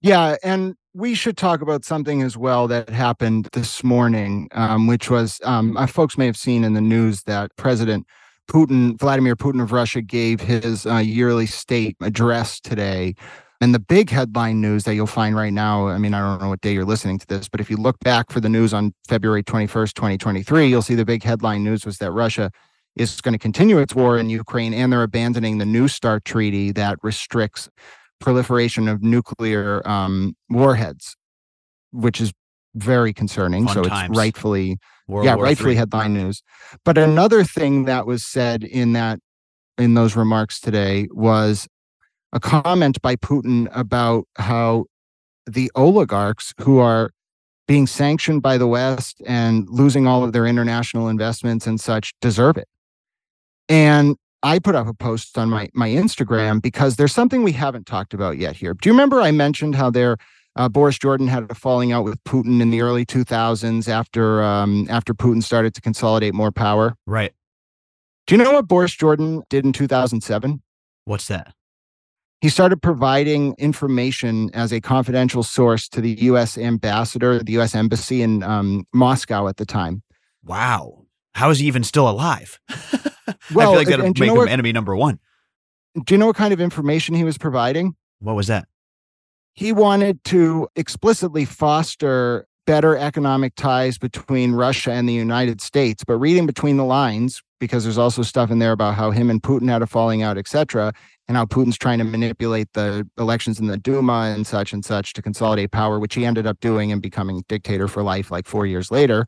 Yeah, and we should talk about something as well that happened this morning, um, which was um, uh, folks may have seen in the news that President Putin, Vladimir Putin of Russia, gave his uh, yearly state address today. And the big headline news that you'll find right now, I mean, I don't know what day you're listening to this, but if you look back for the news on February 21st, 2023, you'll see the big headline news was that Russia is going to continue its war in Ukraine and they're abandoning the New START treaty that restricts proliferation of nuclear um, warheads, which is very concerning. Fun so times. it's rightfully, World yeah, War rightfully III. headline news. But another thing that was said in that in those remarks today was a comment by Putin about how the oligarchs who are being sanctioned by the West and losing all of their international investments and such deserve it. And I put up a post on my my Instagram because there's something we haven't talked about yet here. Do you remember I mentioned how there uh, Boris Jordan had a falling out with Putin in the early 2000s after um, after Putin started to consolidate more power? Right. Do you know what Boris Jordan did in 2007? What's that? He started providing information as a confidential source to the U.S. ambassador, the U.S. embassy in um, Moscow at the time. Wow. How is he even still alive? I Well, feel like that'd do you make know him what- enemy number one. Do you know what kind of information he was providing? What was that? He wanted to explicitly foster better economic ties between Russia and the United States. But reading between the lines, because there's also stuff in there about how him and Putin had a falling out, et cetera, and how Putin's trying to manipulate the elections in the Duma and such and such to consolidate power, which he ended up doing and becoming dictator for life like four years later.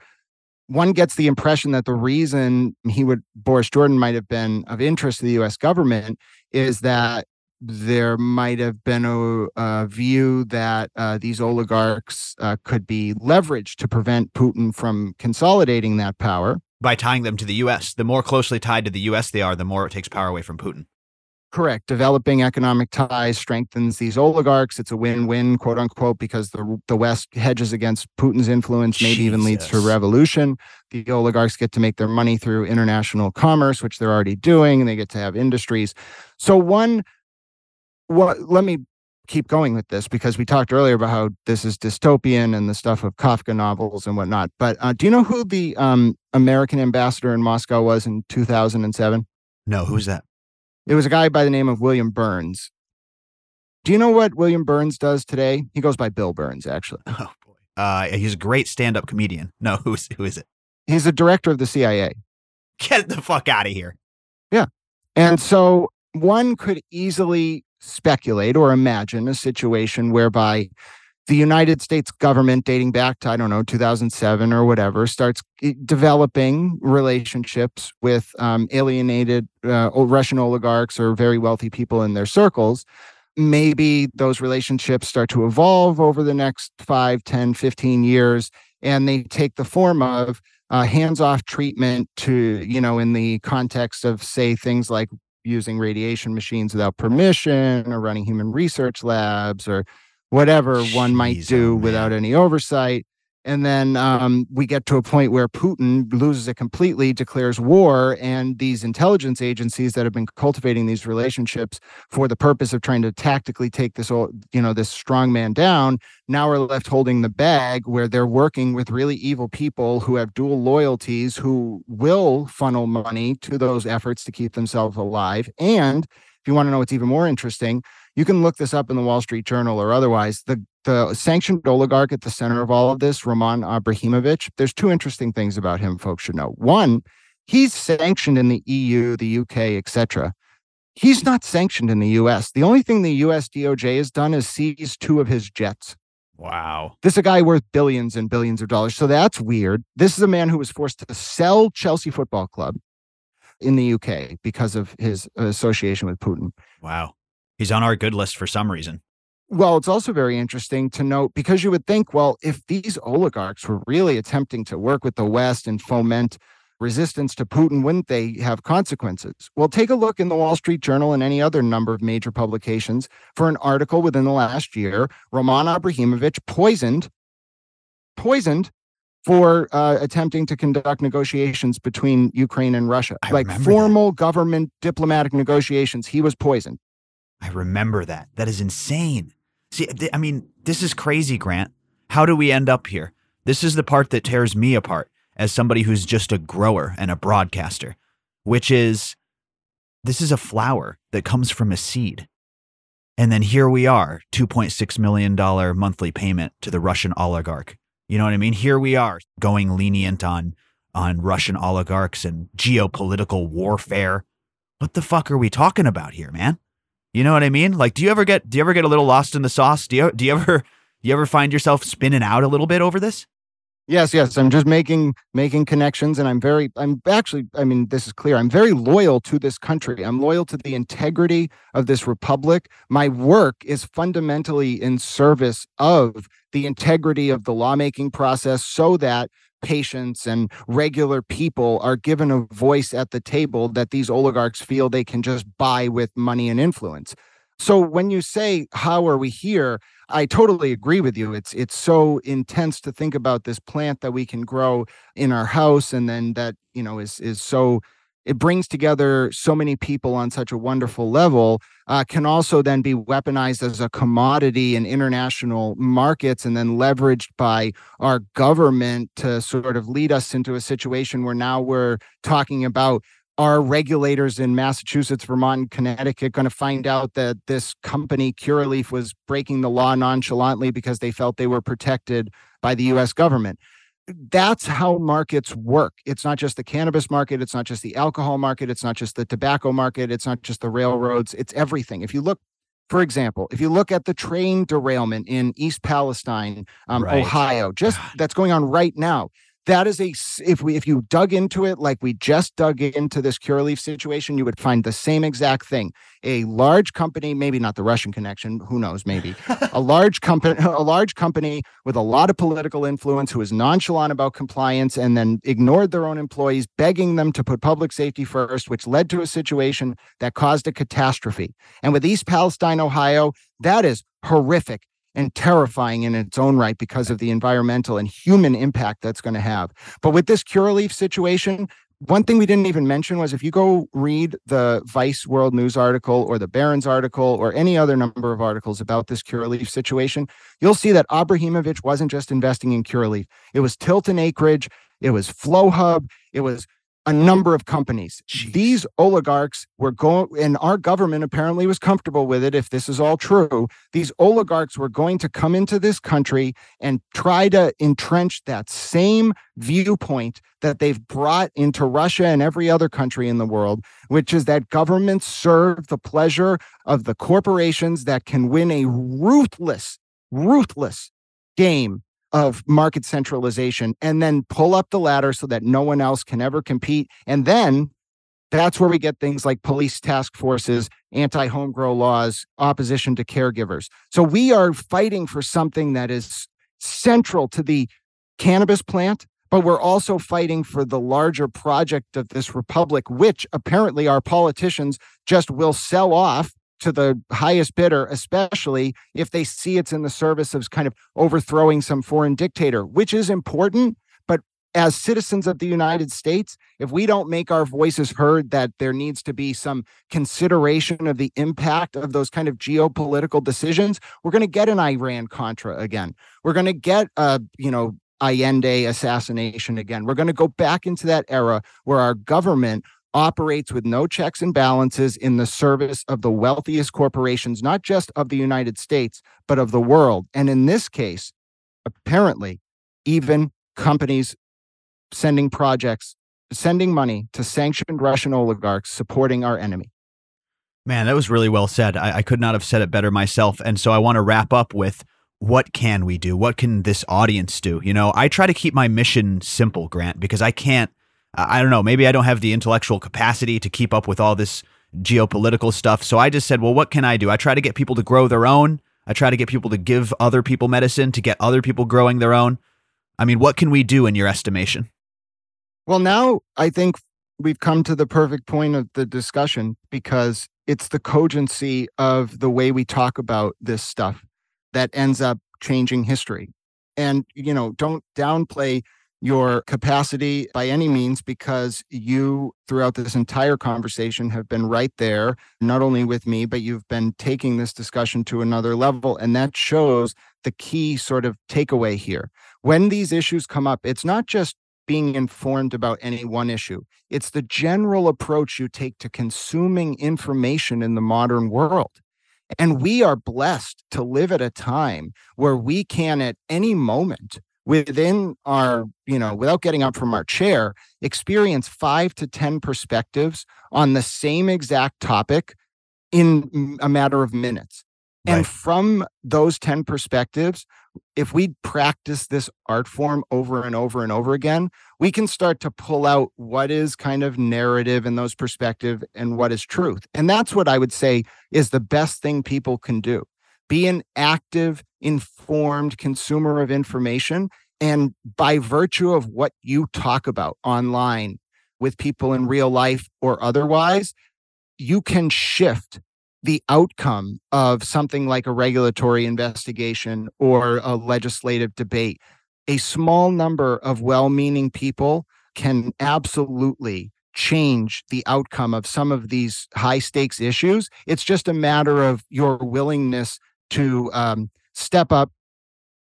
One gets the impression that the reason he would, Boris Jordan might have been of interest to the US government is that there might have been a, a view that uh, these oligarchs uh, could be leveraged to prevent Putin from consolidating that power. By tying them to the U.S. The more closely tied to the U.S. they are, the more it takes power away from Putin. Correct. Developing economic ties strengthens these oligarchs. It's a win-win, quote unquote, because the the West hedges against Putin's influence, maybe even leads to revolution. The oligarchs get to make their money through international commerce, which they're already doing, and they get to have industries. So one, what? Let me keep going with this because we talked earlier about how this is dystopian and the stuff of Kafka novels and whatnot. But uh, do you know who the um, American ambassador in Moscow was in 2007? No, who's that? It was a guy by the name of William Burns. Do you know what William Burns does today? He goes by Bill Burns, actually. Oh boy. Uh, he's a great stand-up comedian. No, who's who is it? He's the director of the CIA. Get the fuck out of here. Yeah, and so one could easily speculate or imagine a situation whereby the United States government, dating back to, I don't know, 2007 or whatever, starts developing relationships with um, alienated uh, Russian oligarchs or very wealthy people in their circles. Maybe those relationships start to evolve over the next 5, 10, 15 years, and they take the form of uh, hands-off treatment to you know in the context of say things like using radiation machines without permission or running human research labs or whatever one might do oh, without any oversight and then um, we get to a point where Putin loses it completely, declares war, and these intelligence agencies that have been cultivating these relationships for the purpose of trying to tactically take this, you know, this strong man down, now are left holding the bag where they're working with really evil people who have dual loyalties who will funnel money to those efforts to keep themselves alive. And if you want to know what's even more interesting, you can look this up in the Wall Street Journal or otherwise. The the sanctioned oligarch at the center of all of this, Roman Abramovich, there's two interesting things about him folks should know. One, he's sanctioned in the EU, the UK, etc. He's not sanctioned in the US. The only thing the US DOJ has done is seize two of his jets. Wow. This is a guy worth billions and billions of dollars. So that's weird. This is a man who was forced to sell Chelsea Football Club in the UK because of his association with Putin. Wow. He's on our good list for some reason. Well, it's also very interesting to note because you would think, well, if these oligarchs were really attempting to work with the West and foment resistance to Putin, wouldn't they have consequences? Well, take a look in the Wall Street Journal and any other number of major publications for an article within the last year. Roman Abramovich poisoned, poisoned for uh, attempting to conduct negotiations between Ukraine and Russia, I like remember that. formal government diplomatic negotiations. He was poisoned. I remember that. That is insane. See, I mean, this is crazy, Grant. How do we end up here? This is the part that tears me apart as somebody who's just a grower and a broadcaster, which is this is a flower that comes from a seed. And then here we are, $2.6 million monthly payment to the Russian oligarch. You know what I mean? Here we are going lenient on, on Russian oligarchs and geopolitical warfare. What the fuck are we talking about here, man? You know what I mean? Like, do you ever get, do you ever get a little lost in the sauce? Do you, do you ever, do you ever find yourself spinning out a little bit over this? Yes, yes. I'm just making making connections and I'm very I'm actually I mean this is clear. I'm very loyal to this country. I'm loyal to the integrity of this republic. My work is fundamentally in service of the integrity of the lawmaking process so that patients and regular people are given a voice at the table that these oligarchs feel they can just buy with money and influence. So when you say how are we here, I totally agree with you. It's it's so intense to think about this plant that we can grow in our house and then that, you know, is is so it brings together so many people on such a wonderful level uh, can also then be weaponized as a commodity in international markets and then leveraged by our government to sort of lead us into a situation where now we're talking about are regulators in Massachusetts, Vermont, and Connecticut going to find out that this company, Curaleaf, was breaking the law nonchalantly because they felt they were protected by the US government? That's how markets work. It's not just the cannabis market, it's not just the alcohol market, it's not just the tobacco market, it's not just the railroads, it's everything. If you look for example, if you look at the train derailment in East Palestine, um, right. Ohio, just that's going on right now, that is a if we if you dug into it like we just dug into this Curaleaf situation, you would find the same exact thing. A large company, maybe not the Russian connection, who knows, maybe a large company, a large company with a lot of political influence who is nonchalant about compliance and then ignored their own employees, begging them to put public safety first, which led to a situation that caused a catastrophe. And with East Palestine, Ohio, that is horrific and terrifying in its own right because of the environmental and human impact that's going to have. But with this Curaleaf situation, one thing we didn't even mention was if you go read the Vice World News article or the Barron's article or any other number of articles about this Curaleaf situation, you'll see that Abramovich wasn't just investing in Curaleaf. It was Tilton Acreage, it was FlowHub, it was a number of companies. Jeez. These oligarchs were going, and our government apparently was comfortable with it. If this is all true, these oligarchs were going to come into this country and try to entrench that same viewpoint that they've brought into Russia and every other country in the world, which is that governments serve the pleasure of the corporations that can win a ruthless, ruthless game of market centralization and then pull up the ladder so that no one else can ever compete. And then that's where we get things like police task forces, anti home grow laws, opposition to caregivers. So we are fighting for something that is central to the cannabis plant, but we're also fighting for the larger project of this republic, which apparently our politicians just will sell off to the highest bidder, especially if they see it's in the service of kind of overthrowing some foreign dictator, which is important. But as citizens of the United States, if we don't make our voices heard that there needs to be some consideration of the impact of those kind of geopolitical decisions, we're going to get an Iran Contra again. We're going to get a, you know, Allende assassination again. We're going to go back into that era where our government operates with no checks and balances in the service of the wealthiest corporations, not just of the United States, but of the world. And in this case, apparently, even companies sending projects, sending money to sanctioned Russian oligarchs supporting our enemy. Man, that was really well said. I, I could not have said it better myself. And so I want to wrap up with what can we do? What can this audience do? You know, I try to keep my mission simple, Grant, because I can't I don't know, maybe I don't have the intellectual capacity to keep up with all this geopolitical stuff. So I just said, well, what can I do? I try to get people to grow their own. I try to get people to give other people medicine to get other people growing their own. I mean, what can we do in your estimation? Well, now I think we've come to the perfect point of the discussion because it's the cogency of the way we talk about this stuff that ends up changing history. And, you know, don't downplay your capacity by any means because you throughout this entire conversation have been right there not only with me but you've been taking this discussion to another level. And that shows the key sort of takeaway here. When these issues come up it's not just being informed about any one issue. It's the general approach you take to consuming information in the modern world. And we are blessed to live at a time where we can, at any moment, within our, you know, without getting up from our chair, experience five to 10 perspectives on the same exact topic in a matter of minutes. Right. And from those 10 perspectives, if we practice this art form over and over and over again, we can start to pull out what is kind of narrative in those perspective and what is truth. And that's what I would say is the best thing people can do. Be an active, informed consumer of information. And by virtue of what you talk about online with people in real life or otherwise, you can shift the outcome of something like a regulatory investigation or a legislative debate. A small number of well meaning people can absolutely change the outcome of some of these high stakes issues. It's just a matter of your willingness to um, step up,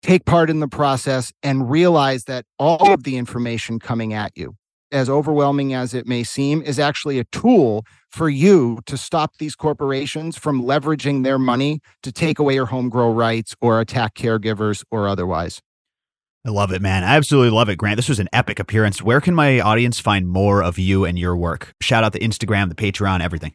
take part in the process, and realize that all of the information coming at you as overwhelming as it may seem, is actually a tool for you to stop these corporations from leveraging their money to take away your home grow rights or attack caregivers or otherwise. I love it, man. I absolutely love it, Grant. This was an epic appearance. Where can my audience find more of you and your work? Shout out the Instagram, the Patreon, everything.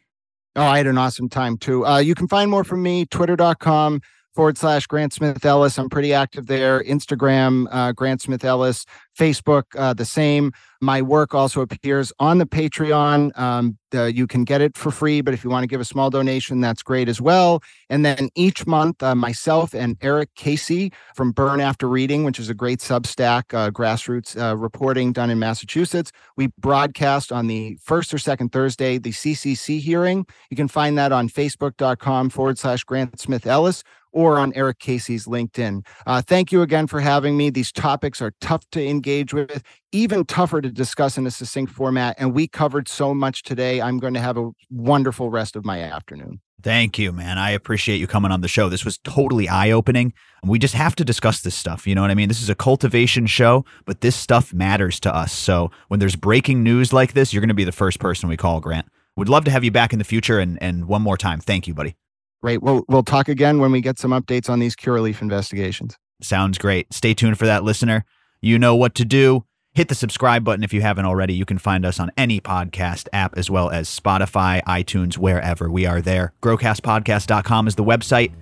Oh, I had an awesome time too. Uh, you can find more from me, twitter.com forward slash Grant Smith Ellis. I'm pretty active there. Instagram, uh, Grant Smith Ellis. Facebook, uh, the same. My work also appears on the Patreon. Um, you can get it for free, but if you want to give a small donation, that's great as well. And then each month, uh, myself and Eric Casey from Burn After Reading, which is a great Substack uh, grassroots uh, reporting done in Massachusetts, we broadcast on the first or second Thursday the CCC hearing. You can find that on facebook.com forward slash Grant Smith Ellis or on Eric Casey's LinkedIn. Uh, thank you again for having me. These topics are tough to engage with, even tougher to discuss in a succinct format. And we covered so much today. I'm going to have a wonderful rest of my afternoon. Thank you, man. I appreciate you coming on the show. This was totally eye opening. We just have to discuss this stuff. You know what I mean? This is a cultivation show, but this stuff matters to us. So when there's breaking news like this, you're going to be the first person we call, Grant. We'd love to have you back in the future. And, and one more time, thank you, buddy. Great. We'll, we'll talk again when we get some updates on these Curaleaf investigations. Sounds great. Stay tuned for that, listener. You know what to do. Hit the subscribe button if you haven't already. You can find us on any podcast app as well as Spotify, iTunes, wherever we are there. Growcastpodcast.com is the website.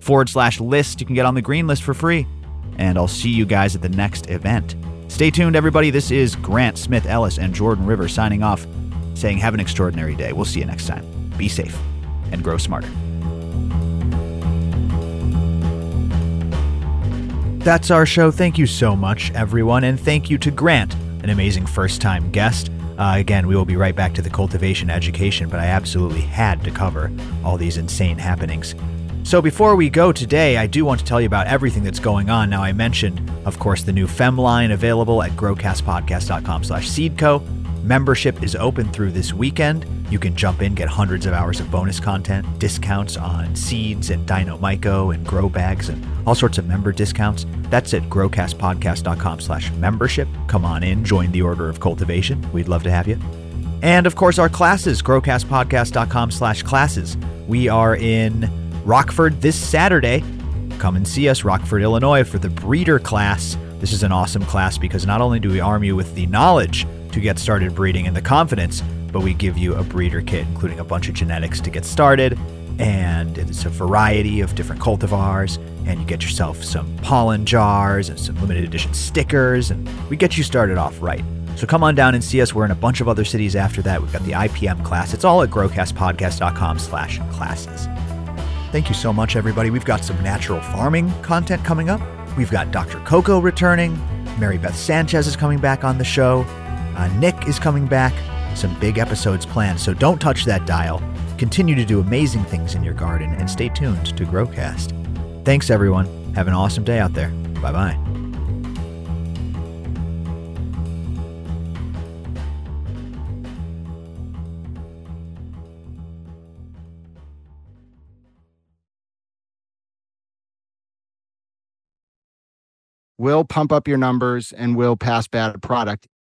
Forward slash list. You can get on the green list for free. And I'll see you guys at the next event. Stay tuned, everybody. This is Grant Smith Ellis and Jordan River signing off, saying, Have an extraordinary day. We'll see you next time. Be safe and grow smarter. That's our show. Thank you so much, everyone. And thank you to Grant, an amazing first time guest. Uh, again, we will be right back to the cultivation education, but I absolutely had to cover all these insane happenings. So before we go today, I do want to tell you about everything that's going on. Now, I mentioned, of course, the new Fem line available at growcastpodcast.com slash seedco. Membership is open through this weekend. You can jump in, get hundreds of hours of bonus content, discounts on seeds and Dynomyco and grow bags and all sorts of member discounts. That's at growcastpodcast.com slash membership. Come on in, join the order of cultivation. We'd love to have you. And of course, our classes, growcastpodcast.com slash classes. We are in Rockford this Saturday. Come and see us, Rockford, Illinois, for the breeder class. This is an awesome class because not only do we arm you with the knowledge to get started breeding and the confidence, but we give you a breeder kit, including a bunch of genetics to get started. And it's a variety of different cultivars, and you get yourself some pollen jars and some limited edition stickers, and we get you started off right. So come on down and see us. We're in a bunch of other cities after that. We've got the IPM class. It's all at growcastpodcast.com slash classes. Thank you so much, everybody. We've got some natural farming content coming up. We've got Dr. Coco returning. Mary Beth Sanchez is coming back on the show. Uh, Nick is coming back. Some big episodes planned, so don't touch that dial. Continue to do amazing things in your garden and stay tuned to Growcast. Thanks, everyone. Have an awesome day out there. Bye bye. We'll pump up your numbers and we'll pass bad product